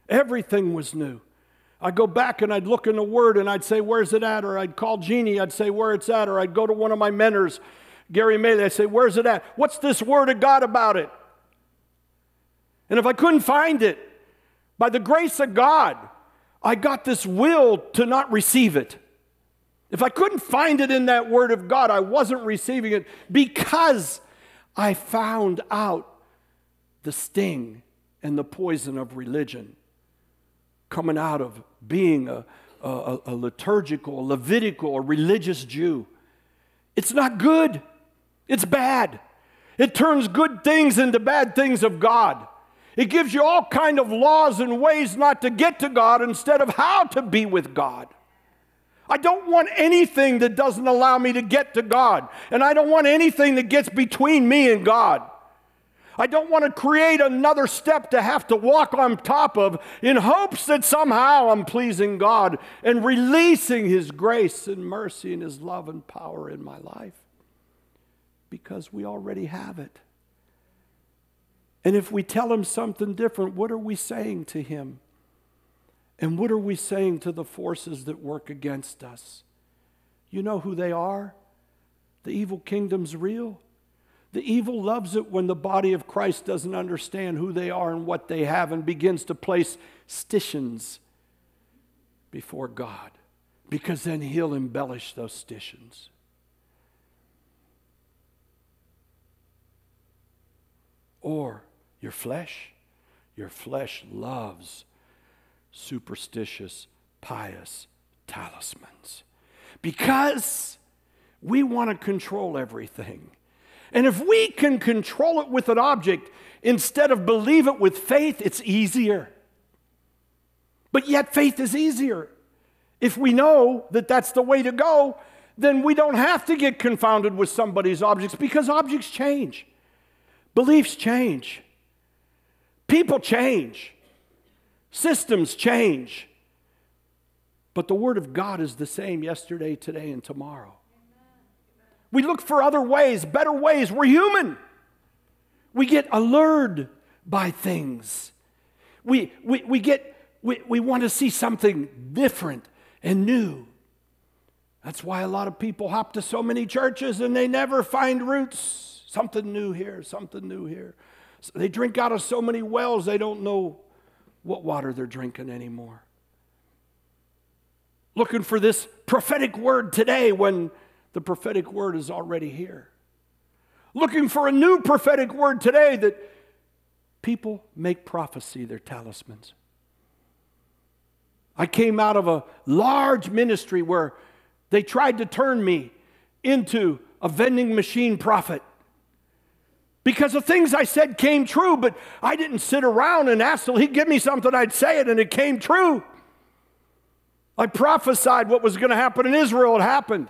Everything was new. I'd go back and I'd look in the Word and I'd say, Where's it at? Or I'd call Jeannie, I'd say, Where it's at. Or I'd go to one of my mentors, Gary Maley, I'd say, Where's it at? What's this Word of God about it? And if I couldn't find it, by the grace of God, I got this will to not receive it. If I couldn't find it in that Word of God, I wasn't receiving it because I found out the sting and the poison of religion coming out of being a, a, a liturgical, a Levitical, a religious Jew. It's not good, it's bad. It turns good things into bad things of God. It gives you all kind of laws and ways not to get to God instead of how to be with God. I don't want anything that doesn't allow me to get to God. And I don't want anything that gets between me and God. I don't want to create another step to have to walk on top of in hopes that somehow I'm pleasing God and releasing His grace and mercy and His love and power in my life. Because we already have it. And if we tell Him something different, what are we saying to Him? And what are we saying to the forces that work against us? You know who they are? The evil kingdom's real. The evil loves it when the body of Christ doesn't understand who they are and what they have and begins to place stitions before God because then He'll embellish those stitions. Or your flesh. Your flesh loves superstitious, pious talismans because we want to control everything. And if we can control it with an object instead of believe it with faith, it's easier. But yet, faith is easier. If we know that that's the way to go, then we don't have to get confounded with somebody's objects because objects change, beliefs change, people change, systems change. But the Word of God is the same yesterday, today, and tomorrow. We look for other ways, better ways. We're human. We get allured by things. We, we, we, get, we, we want to see something different and new. That's why a lot of people hop to so many churches and they never find roots. Something new here, something new here. So they drink out of so many wells, they don't know what water they're drinking anymore. Looking for this prophetic word today when the prophetic word is already here. Looking for a new prophetic word today that people make prophecy their talismans. I came out of a large ministry where they tried to turn me into a vending machine prophet. Because the things I said came true, but I didn't sit around and ask till he'd give me something, I'd say it, and it came true. I prophesied what was going to happen in Israel, it happened.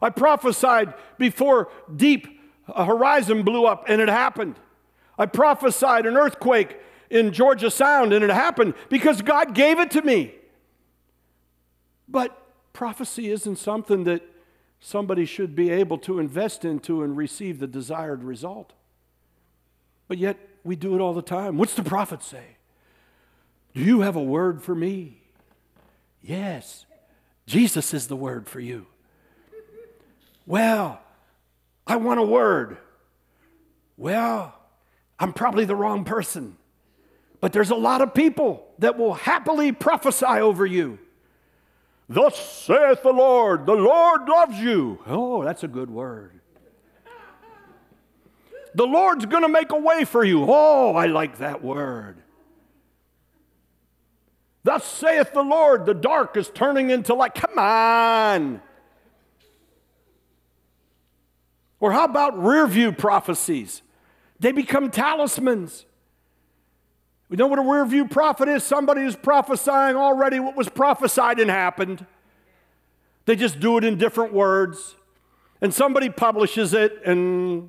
I prophesied before deep a horizon blew up, and it happened. I prophesied an earthquake in Georgia Sound, and it happened because God gave it to me. But prophecy isn't something that somebody should be able to invest into and receive the desired result. But yet, we do it all the time. What's the prophet say? Do you have a word for me? Yes. Jesus is the word for you. Well, I want a word. Well, I'm probably the wrong person. But there's a lot of people that will happily prophesy over you. Thus saith the Lord, the Lord loves you. Oh, that's a good word. The Lord's going to make a way for you. Oh, I like that word. Thus saith the Lord, the dark is turning into light. Come on. Or how about rear view prophecies? They become talismans. We know what a rear view prophet is somebody who's prophesying already what was prophesied and happened. They just do it in different words. And somebody publishes it, and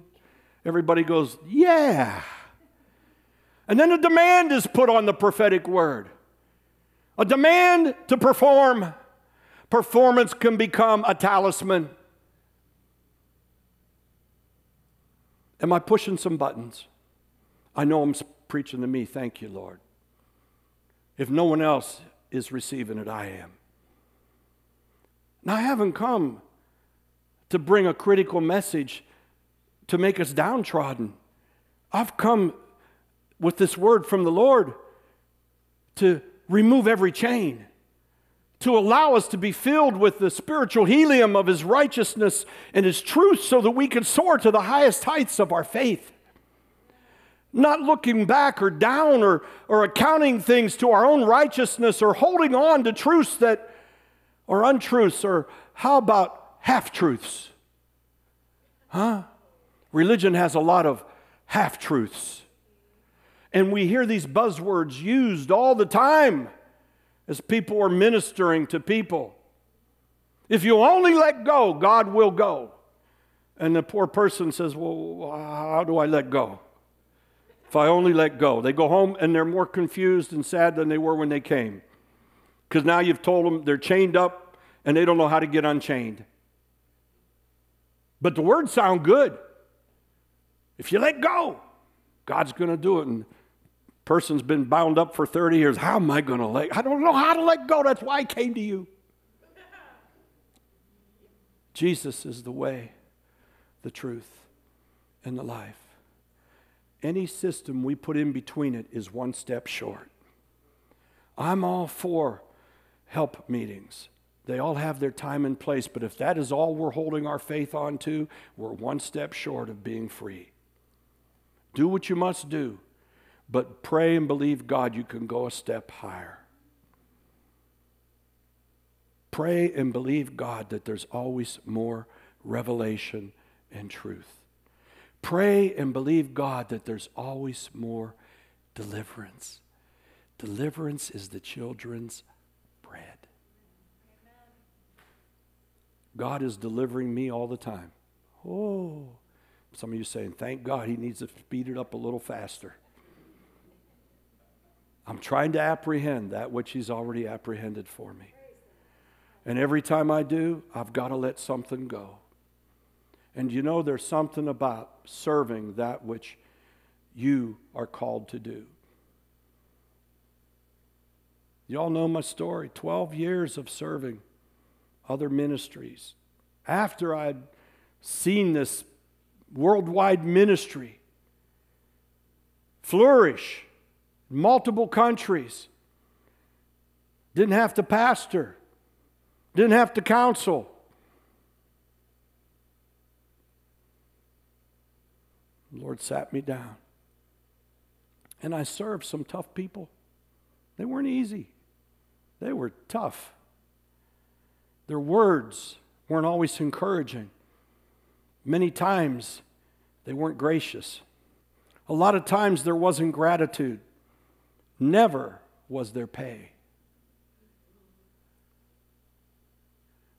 everybody goes, Yeah. And then a demand is put on the prophetic word a demand to perform. Performance can become a talisman. Am I pushing some buttons? I know I'm preaching to me. Thank you, Lord. If no one else is receiving it, I am. Now, I haven't come to bring a critical message to make us downtrodden. I've come with this word from the Lord to remove every chain, to allow us to be filled with the spiritual helium of His righteousness and His truth so that we can soar to the highest heights of our faith. Not looking back or down or, or accounting things to our own righteousness or holding on to truths that are untruths or how about half truths? Huh? Religion has a lot of half truths. And we hear these buzzwords used all the time as people are ministering to people. If you only let go, God will go. And the poor person says, Well, how do I let go? If I only let go. They go home and they're more confused and sad than they were when they came. Because now you've told them they're chained up and they don't know how to get unchained. But the words sound good. If you let go, God's going to do it. And person's been bound up for 30 years. How am I going to let? I don't know how to let go. That's why I came to you. *laughs* Jesus is the way, the truth, and the life. Any system we put in between it is one step short. I'm all for help meetings. They all have their time and place, but if that is all we're holding our faith on to, we're one step short of being free. Do what you must do, but pray and believe God you can go a step higher. Pray and believe God that there's always more revelation and truth. Pray and believe God that there's always more deliverance. Deliverance is the children's bread. God is delivering me all the time. Oh, some of you saying, thank God he needs to speed it up a little faster. I'm trying to apprehend that which He's already apprehended for me. And every time I do, I've got to let something go. And you know, there's something about serving that which you are called to do. You all know my story 12 years of serving other ministries. After I'd seen this worldwide ministry flourish multiple countries. Didn't have to pastor, didn't have to counsel. The Lord sat me down. And I served some tough people. They weren't easy, they were tough. Their words weren't always encouraging. Many times they weren't gracious. A lot of times there wasn't gratitude. Never was there pay.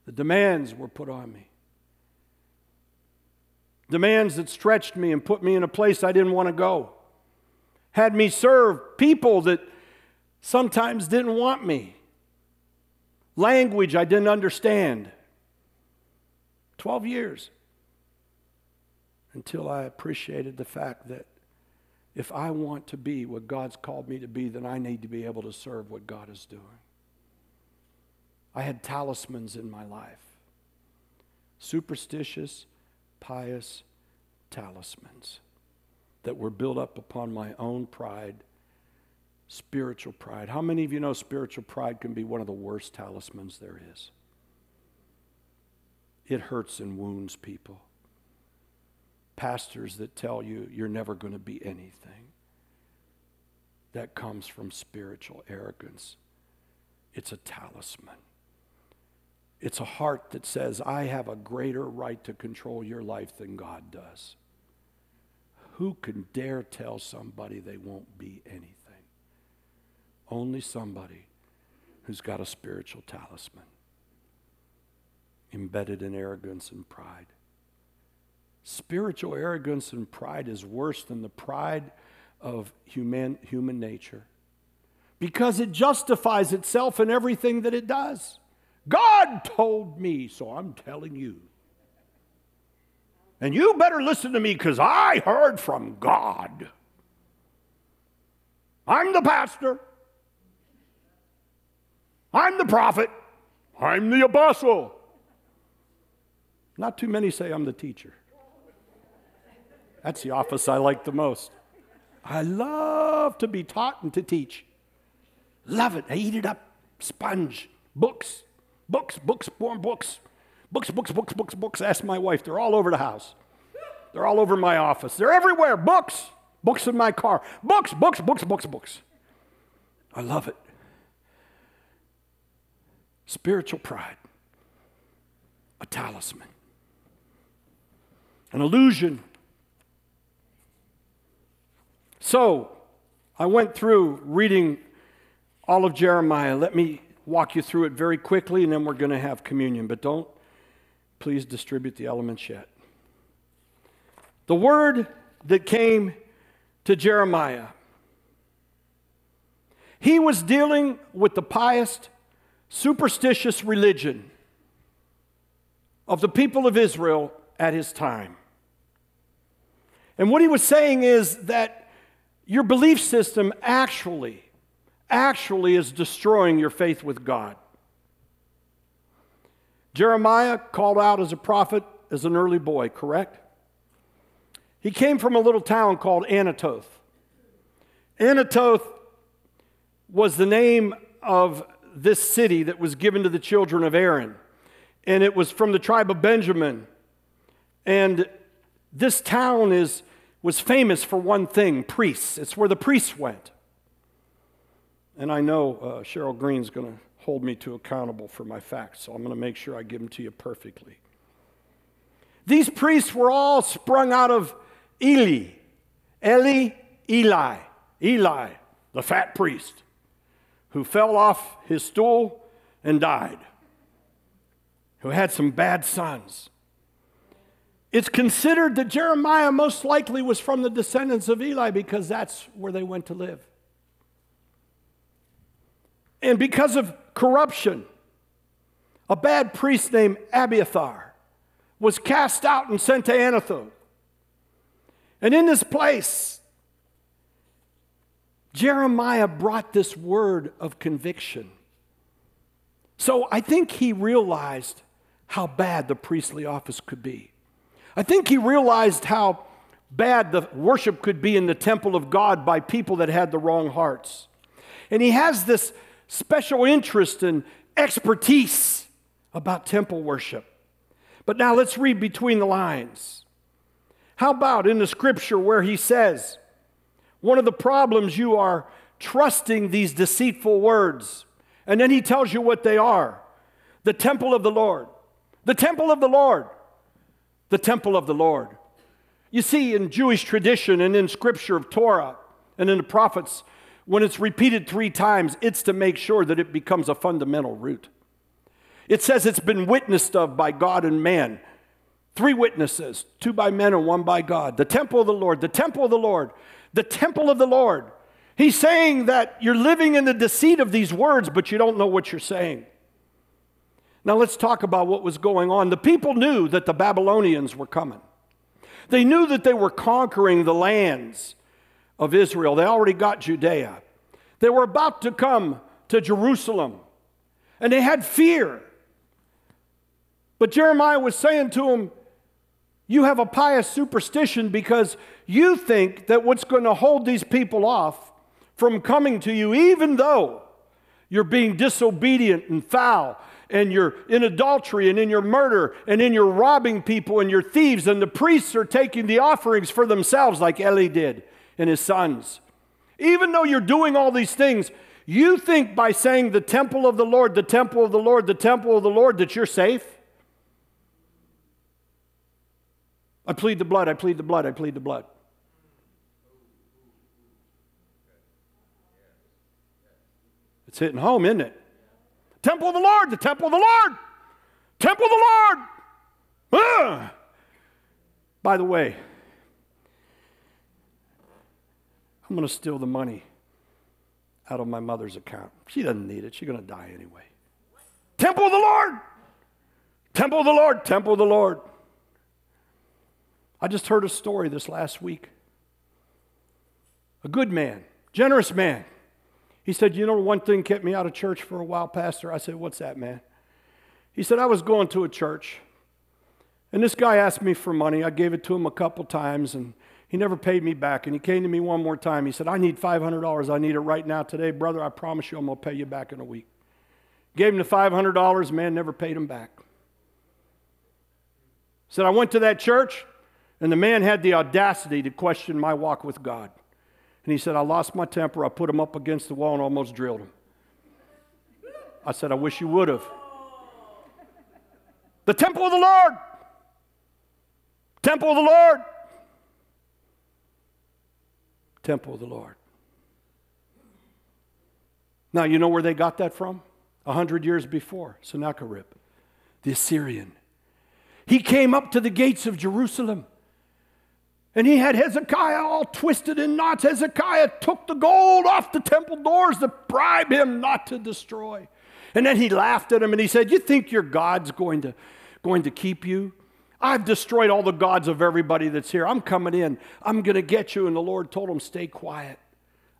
The demands were put on me. Demands that stretched me and put me in a place I didn't want to go. Had me serve people that sometimes didn't want me. Language I didn't understand. 12 years until I appreciated the fact that if I want to be what God's called me to be, then I need to be able to serve what God is doing. I had talismans in my life superstitious, pious talismans that were built up upon my own pride, spiritual pride. How many of you know spiritual pride can be one of the worst talismans there is? It hurts and wounds people pastors that tell you you're never going to be anything. That comes from spiritual arrogance. It's a talisman. It's a heart that says, I have a greater right to control your life than God does. Who can dare tell somebody they won't be anything? Only somebody who's got a spiritual talisman embedded in arrogance and pride. Spiritual arrogance and pride is worse than the pride of human, human nature because it justifies itself in everything that it does. God told me, so I'm telling you. And you better listen to me because I heard from God. I'm the pastor. I'm the prophet. I'm the apostle. Not too many say I'm the teacher. That's the office I like the most. I love to be taught and to teach. Love it. I eat it up. Sponge. Books. Books, books, more books. Books, books, books, books, books. Ask my wife. They're all over the house. They're all over my office. They're everywhere. Books. Books in my car. Books, books, books, books, books. I love it. Spiritual pride. A talisman. An illusion. So, I went through reading all of Jeremiah. Let me walk you through it very quickly, and then we're going to have communion. But don't please distribute the elements yet. The word that came to Jeremiah, he was dealing with the pious, superstitious religion of the people of Israel at his time. And what he was saying is that your belief system actually actually is destroying your faith with God. Jeremiah called out as a prophet as an early boy, correct? He came from a little town called Anathoth. Anathoth was the name of this city that was given to the children of Aaron, and it was from the tribe of Benjamin. And this town is, was famous for one thing priests. It's where the priests went. And I know uh, Cheryl Green's going to hold me to accountable for my facts, so I'm going to make sure I give them to you perfectly. These priests were all sprung out of Eli. Eli, Eli. Eli, the fat priest, who fell off his stool and died, who had some bad sons. It's considered that Jeremiah most likely was from the descendants of Eli because that's where they went to live. And because of corruption, a bad priest named Abiathar was cast out and sent to Anathoth. And in this place, Jeremiah brought this word of conviction. So I think he realized how bad the priestly office could be. I think he realized how bad the worship could be in the temple of God by people that had the wrong hearts. And he has this special interest and expertise about temple worship. But now let's read between the lines. How about in the scripture where he says, one of the problems you are trusting these deceitful words, and then he tells you what they are the temple of the Lord, the temple of the Lord, the temple of the Lord. You see, in Jewish tradition and in scripture of Torah and in the prophets, when it's repeated three times, it's to make sure that it becomes a fundamental root. It says it's been witnessed of by God and man. Three witnesses, two by men and one by God. The temple of the Lord, the temple of the Lord, the temple of the Lord. He's saying that you're living in the deceit of these words, but you don't know what you're saying. Now let's talk about what was going on. The people knew that the Babylonians were coming, they knew that they were conquering the lands of Israel. They already got Judea. They were about to come to Jerusalem, and they had fear. But Jeremiah was saying to them, You have a pious superstition because you think that what's going to hold these people off from coming to you, even though you're being disobedient and foul, and you're in adultery and in your murder and in your robbing people and your thieves, and the priests are taking the offerings for themselves, like Eli did and his sons. Even though you're doing all these things, you think by saying the temple of the Lord, the temple of the Lord, the temple of the Lord, that you're safe? I plead the blood, I plead the blood, I plead the blood. It's hitting home, isn't it? Temple of the Lord, the temple of the Lord, temple of the Lord. Ah! By the way, I'm going to steal the money out of my mother's account. She doesn't need it. She's going to die anyway. Temple of the Lord! Temple of the Lord! Temple of the Lord! I just heard a story this last week. A good man, generous man. He said, You know, one thing kept me out of church for a while, Pastor. I said, What's that, man? He said, I was going to a church, and this guy asked me for money. I gave it to him a couple times, and he never paid me back. And he came to me one more time. He said, I need $500. I need it right now today. Brother, I promise you I'm going to pay you back in a week. Gave him the $500. Man never paid him back. Said, I went to that church, and the man had the audacity to question my walk with God. And he said, I lost my temper. I put him up against the wall and almost drilled him. I said, I wish you would have. The temple of the Lord. Temple of the Lord. Temple of the Lord. Now, you know where they got that from? A hundred years before, Sennacherib, the Assyrian. He came up to the gates of Jerusalem and he had Hezekiah all twisted in knots. Hezekiah took the gold off the temple doors to bribe him not to destroy. And then he laughed at him and he said, You think your God's going to going to keep you? I've destroyed all the gods of everybody that's here. I'm coming in. I'm going to get you. And the Lord told him, Stay quiet.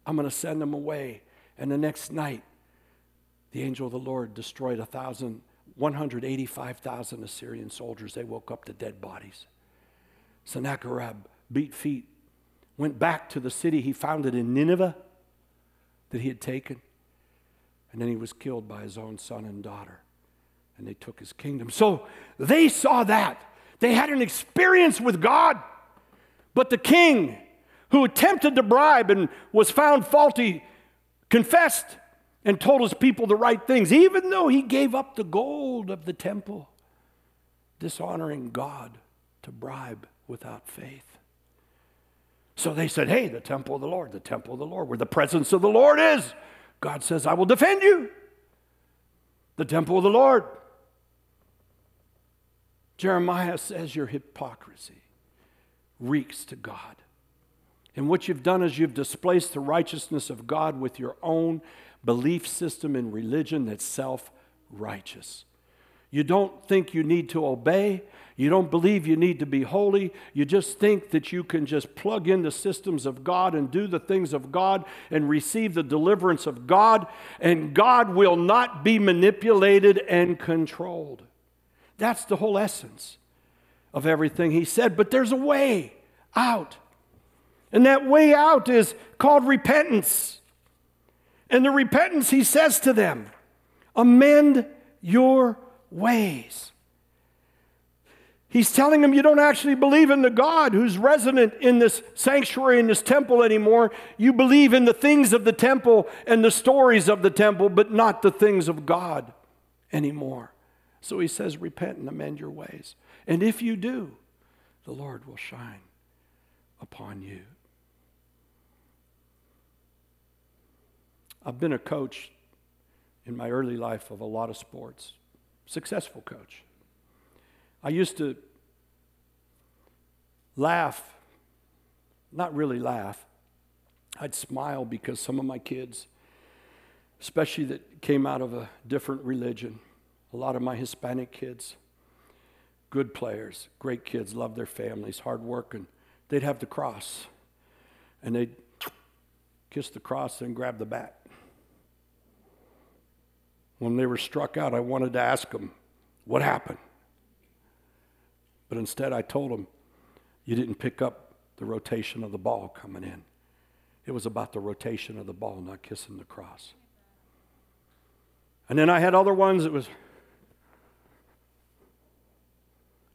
I'm going to send them away. And the next night, the angel of the Lord destroyed a thousand, 185,000 Assyrian soldiers. They woke up to dead bodies. Sennacherib beat feet, went back to the city he founded in Nineveh that he had taken. And then he was killed by his own son and daughter and they took his kingdom. So they saw that. They had an experience with God. But the king who attempted to bribe and was found faulty confessed and told his people the right things, even though he gave up the gold of the temple, dishonoring God to bribe without faith. So they said, Hey, the temple of the Lord, the temple of the Lord, where the presence of the Lord is. God says, I will defend you. The temple of the Lord. Jeremiah says your hypocrisy reeks to God. And what you've done is you've displaced the righteousness of God with your own belief system and religion that's self righteous. You don't think you need to obey. You don't believe you need to be holy. You just think that you can just plug in the systems of God and do the things of God and receive the deliverance of God, and God will not be manipulated and controlled. That's the whole essence of everything he said. But there's a way out. And that way out is called repentance. And the repentance, he says to them, amend your ways. He's telling them you don't actually believe in the God who's resident in this sanctuary, in this temple anymore. You believe in the things of the temple and the stories of the temple, but not the things of God anymore. So he says, Repent and amend your ways. And if you do, the Lord will shine upon you. I've been a coach in my early life of a lot of sports, successful coach. I used to laugh, not really laugh, I'd smile because some of my kids, especially that came out of a different religion, a lot of my Hispanic kids, good players, great kids, love their families, hard working. They'd have the cross and they'd kiss the cross and grab the bat. When they were struck out, I wanted to ask them, What happened? But instead, I told them, You didn't pick up the rotation of the ball coming in. It was about the rotation of the ball, not kissing the cross. And then I had other ones that was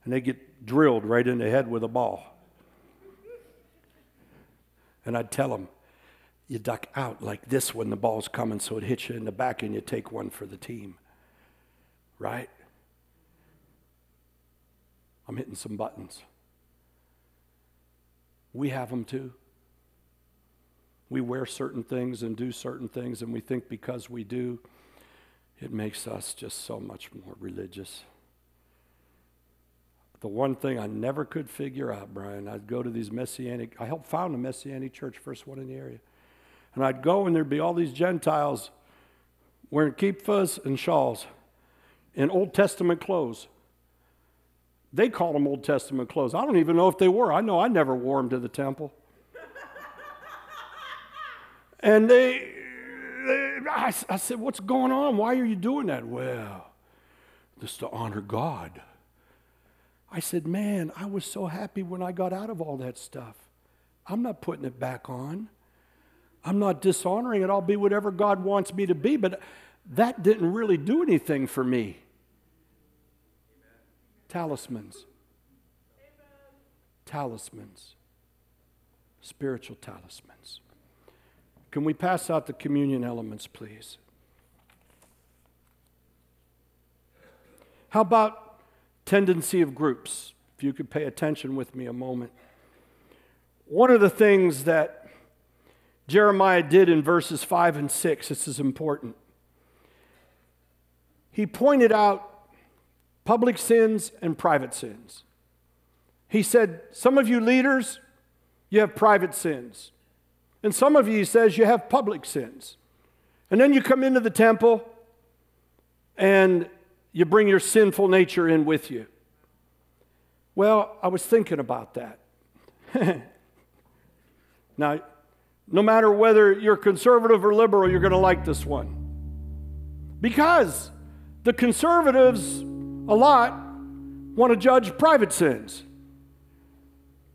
and they get drilled right in the head with a ball. And I'd tell them, you duck out like this when the ball's coming so it hits you in the back and you take one for the team. Right? I'm hitting some buttons. We have them too. We wear certain things and do certain things, and we think because we do, it makes us just so much more religious the one thing I never could figure out, Brian, I'd go to these Messianic, I helped found a Messianic church, first one in the area. And I'd go and there'd be all these Gentiles wearing kippahs and shawls in Old Testament clothes. They called them Old Testament clothes. I don't even know if they were. I know I never wore them to the temple. *laughs* and they, they I, I said, What's going on? Why are you doing that? Well, just to honor God. I said, Man, I was so happy when I got out of all that stuff. I'm not putting it back on. I'm not dishonoring it. I'll be whatever God wants me to be. But that didn't really do anything for me. Talismans. Talismans. Spiritual talismans. Can we pass out the communion elements, please? How about tendency of groups? If you could pay attention with me a moment. One of the things that Jeremiah did in verses 5 and 6, this is important. He pointed out public sins and private sins. He said, Some of you leaders, you have private sins. And some of you, he says, you have public sins. And then you come into the temple and you bring your sinful nature in with you. Well, I was thinking about that. *laughs* now, no matter whether you're conservative or liberal, you're going to like this one. Because the conservatives, a lot, want to judge private sins.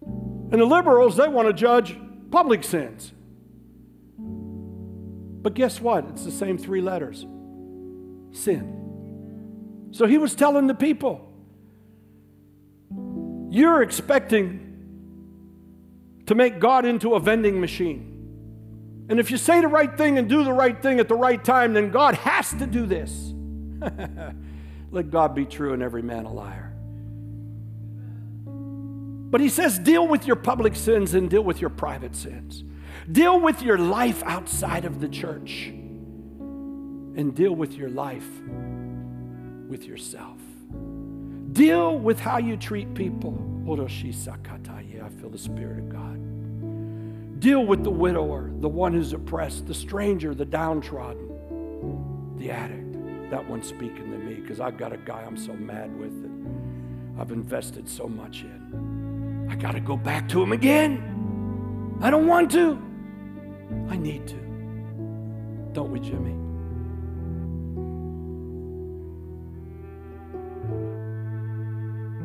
And the liberals, they want to judge public sins. But guess what? It's the same three letters sin. So he was telling the people, you're expecting to make God into a vending machine. And if you say the right thing and do the right thing at the right time, then God has to do this. *laughs* Let God be true and every man a liar. But he says, deal with your public sins and deal with your private sins. Deal with your life outside of the church and deal with your life with yourself. Deal with how you treat people. I feel the Spirit of God. Deal with the widower, the one who's oppressed, the stranger, the downtrodden, the addict. That one's speaking to me because I've got a guy I'm so mad with that I've invested so much in. I got to go back to him again. I don't want to. I need to. Don't we, Jimmy?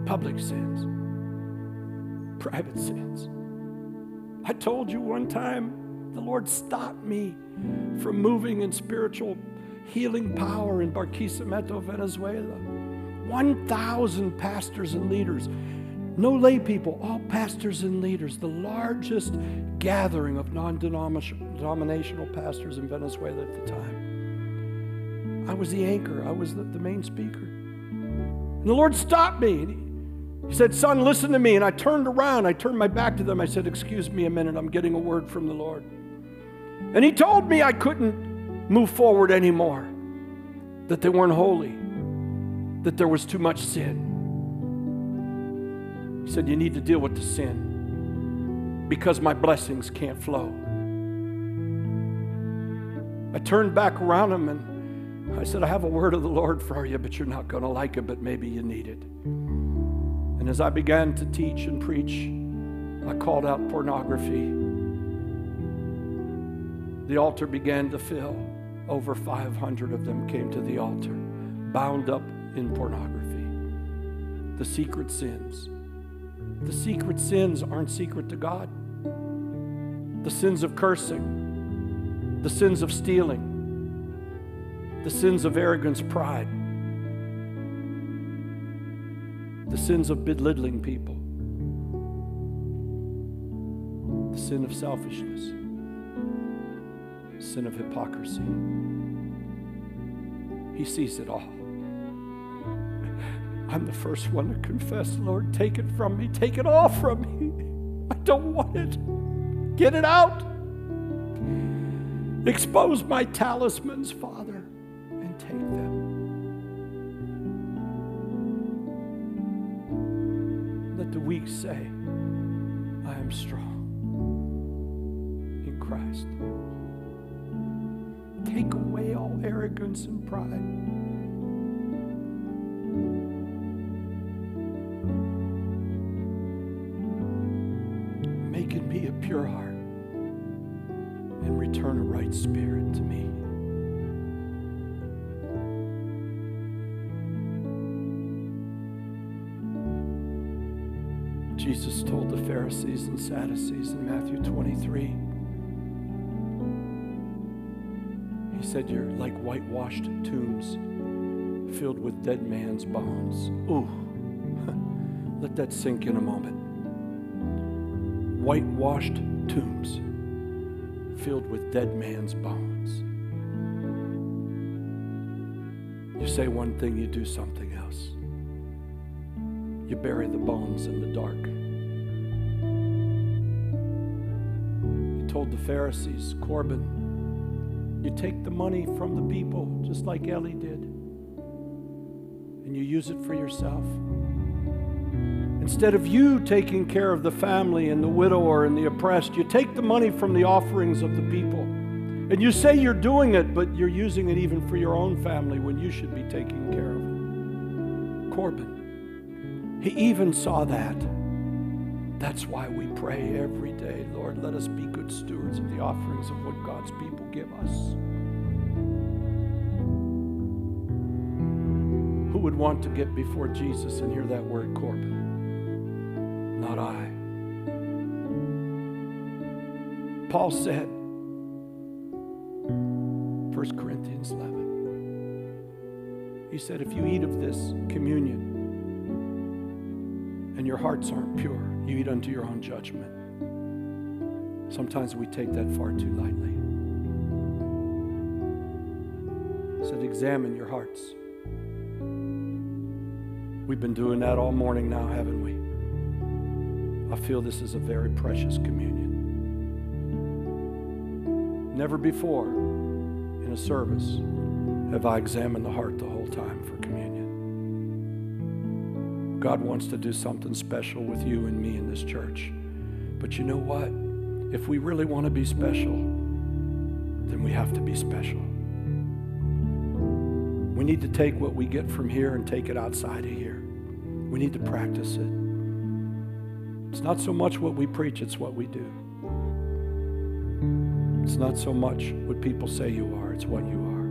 Public sins, private sins. I told you one time the Lord stopped me from moving in spiritual healing power in Barquisimeto, Venezuela. 1,000 pastors and leaders, no lay people, all pastors and leaders, the largest gathering of non denominational pastors in Venezuela at the time. I was the anchor, I was the, the main speaker. And the Lord stopped me. He said, Son, listen to me. And I turned around. I turned my back to them. I said, Excuse me a minute. I'm getting a word from the Lord. And He told me I couldn't move forward anymore, that they weren't holy, that there was too much sin. He said, You need to deal with the sin because my blessings can't flow. I turned back around him and I said, I have a word of the Lord for you, but you're not going to like it, but maybe you need it. And as I began to teach and preach, I called out pornography. The altar began to fill. Over 500 of them came to the altar, bound up in pornography. The secret sins. The secret sins aren't secret to God. The sins of cursing, the sins of stealing, the sins of arrogance, pride the sins of belittling people, the sin of selfishness, sin of hypocrisy. He sees it all. I'm the first one to confess, Lord, take it from me, take it all from me. I don't want it. Get it out. Expose my talismans, Father, and take them. Let the weak say, I am strong in Christ. Take away all arrogance and pride. Make in me a pure heart and return a right spirit to me. Jesus told the Pharisees and Sadducees in Matthew 23 said, You're like whitewashed tombs filled with dead man's bones. Ooh, *laughs* let that sink in a moment. Whitewashed tombs filled with dead man's bones. You say one thing, you do something else. You bury the bones in the dark. He told the Pharisees, Corban, you take the money from the people, just like Eli did, and you use it for yourself. Instead of you taking care of the family and the widower and the oppressed, you take the money from the offerings of the people. And you say you're doing it, but you're using it even for your own family when you should be taking care of it. Corban, he even saw that. That's why we pray every day, Lord, let us good stewards of the offerings of what God's people give us. Who would want to get before Jesus and hear that word, Corban? not I. Paul said, 1 Corinthians 11, he said, if you eat of this communion and your hearts aren't pure, you eat unto your own judgment. Sometimes we take that far too lightly. He said, examine your hearts. We've been doing that all morning now, haven't we? I feel this is a very precious communion. Never before in a service have I examined the heart the whole time for communion. God wants to do something special with you and me in this church. But you know what? If we really want to be special, then we have to be special. We need to take what we get from here and take it outside of here. We need to practice it. It's not so much what we preach, it's what we do. It's not so much what people say you are, it's what you are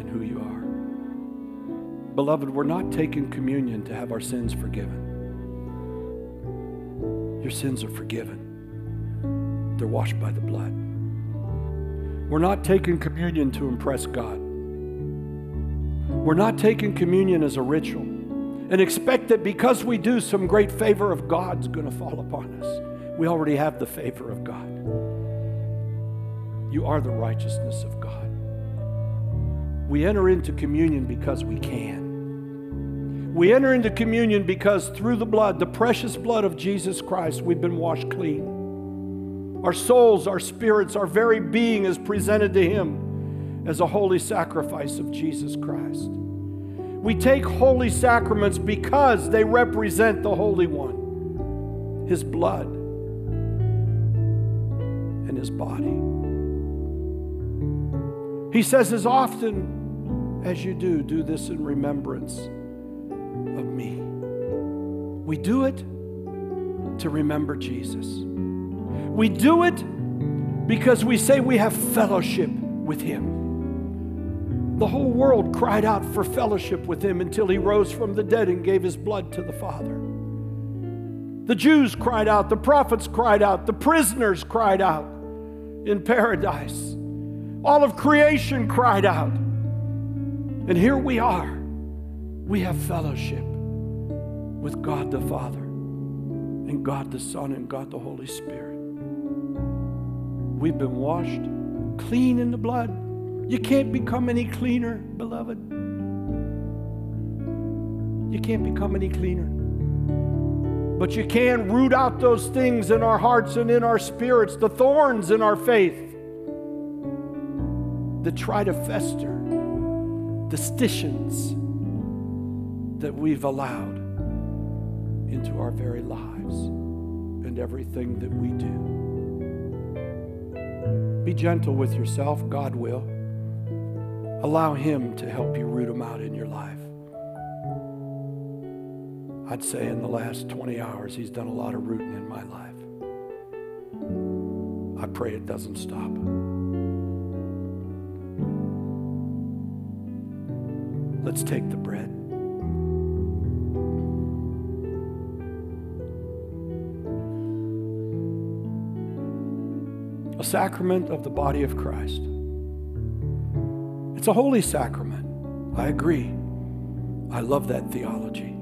and who you are. Beloved, we're not taking communion to have our sins forgiven. Your sins are forgiven, they're washed by the blood. We're not taking communion to impress God. We're not taking communion as a ritual and expect that because we do, some great favor of God's going to fall upon us. We already have the favor of God. You are the righteousness of God. We enter into communion because we can. We enter into communion because through the blood, the precious blood of Jesus Christ, we've been washed clean. Our souls, our spirits, our very being is presented to Him as a holy sacrifice of Jesus Christ. We take holy sacraments because they represent the Holy One, His blood, and His body. He says, as often as you do, do this in remembrance of me. We do it to remember Jesus. We do it because we say we have fellowship with Him. The whole world cried out for fellowship with him until he rose from the dead and gave his blood to the Father. The Jews cried out, the prophets cried out, the prisoners cried out in paradise. All of creation cried out. And here we are. We have fellowship with God the Father and God the Son and God the Holy Spirit. We've been washed clean in the blood. You can't become any cleaner, beloved. You can't become any cleaner. But you can root out those things in our hearts and in our spirits, the thorns in our faith that try to fester, the stitions that we've allowed into our very lives and everything that we do. Be gentle with yourself, God will. Allow Him to help you root them out in your life. I'd say in the last 20 hours, He's done a lot of rooting in my life. I pray it doesn't stop. Let's take the bread. Sacrament of the body of Christ. It's a holy sacrament. I agree. I love that theology.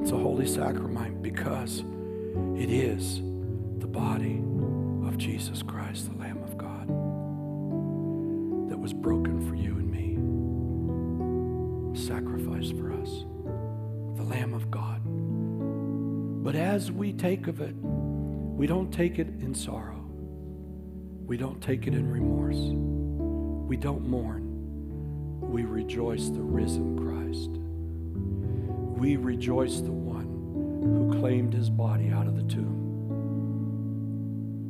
It's a holy sacrament because it is the body of Jesus Christ, the Lamb of God, that was broken for you and me, sacrificed for us, the Lamb of God. But as we take of it, we don't take it in sorrow, we don't take it in remorse, we don't mourn, we rejoice the risen Christ. We rejoice the one who claimed his body out of the tomb.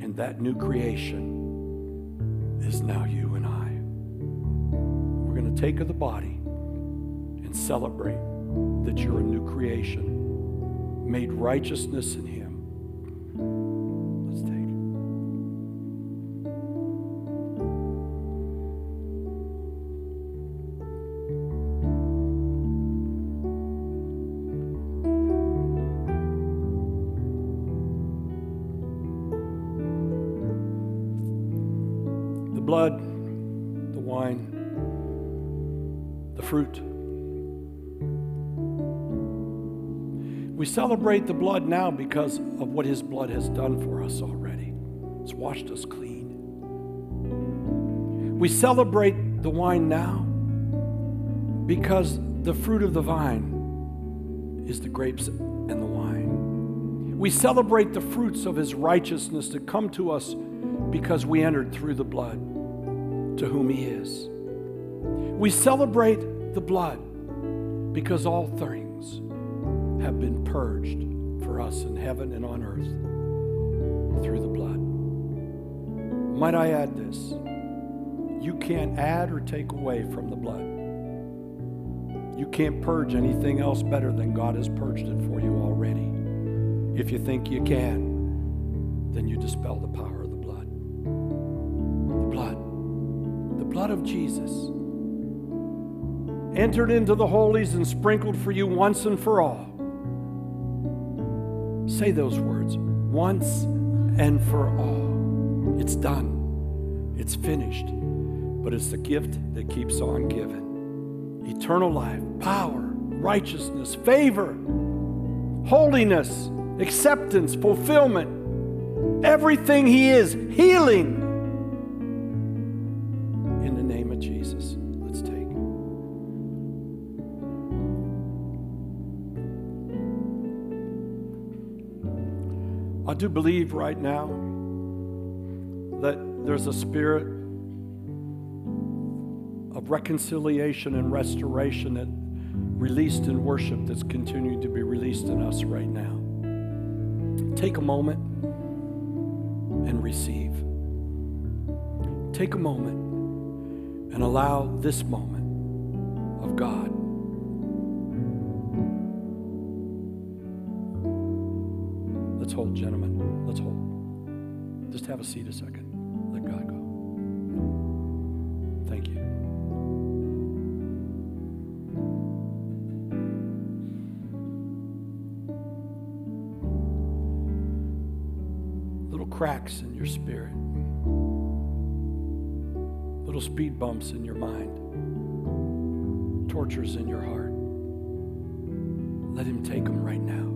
And that new creation is now you and I. We're going to take of the body and celebrate that you're a new creation, made righteousness in him. Celebrate the blood now because of what his blood has done for us already. It's washed us clean. We celebrate the wine now because the fruit of the vine is the grapes and the wine. We celebrate the fruits of his righteousness to come to us because we entered through the blood to whom he is. We celebrate the blood because all things have been purged for us in heaven and on earth through the blood. Might I add this? You can't add or take away from the blood. You can't purge anything else better than God has purged it for you already. If you think you can, then you dispel the power of the blood. The blood. The blood of Jesus entered into the holies and sprinkled for you once and for all. Say those words once and for all. It's done, it's finished, but it's the gift that keeps on giving eternal life, power, righteousness, favor, holiness, acceptance, fulfillment. Everything He is, healing. Do believe right now that there's a spirit of reconciliation and restoration that released in worship that's continuing to be released in us right now. Take a moment and receive. Take a moment and allow this moment of God Let's hold, gentlemen. Just have a seat a second. Let God go. Thank you. Little cracks in your spirit, little speed bumps in your mind, tortures in your heart. Let Him take them right now.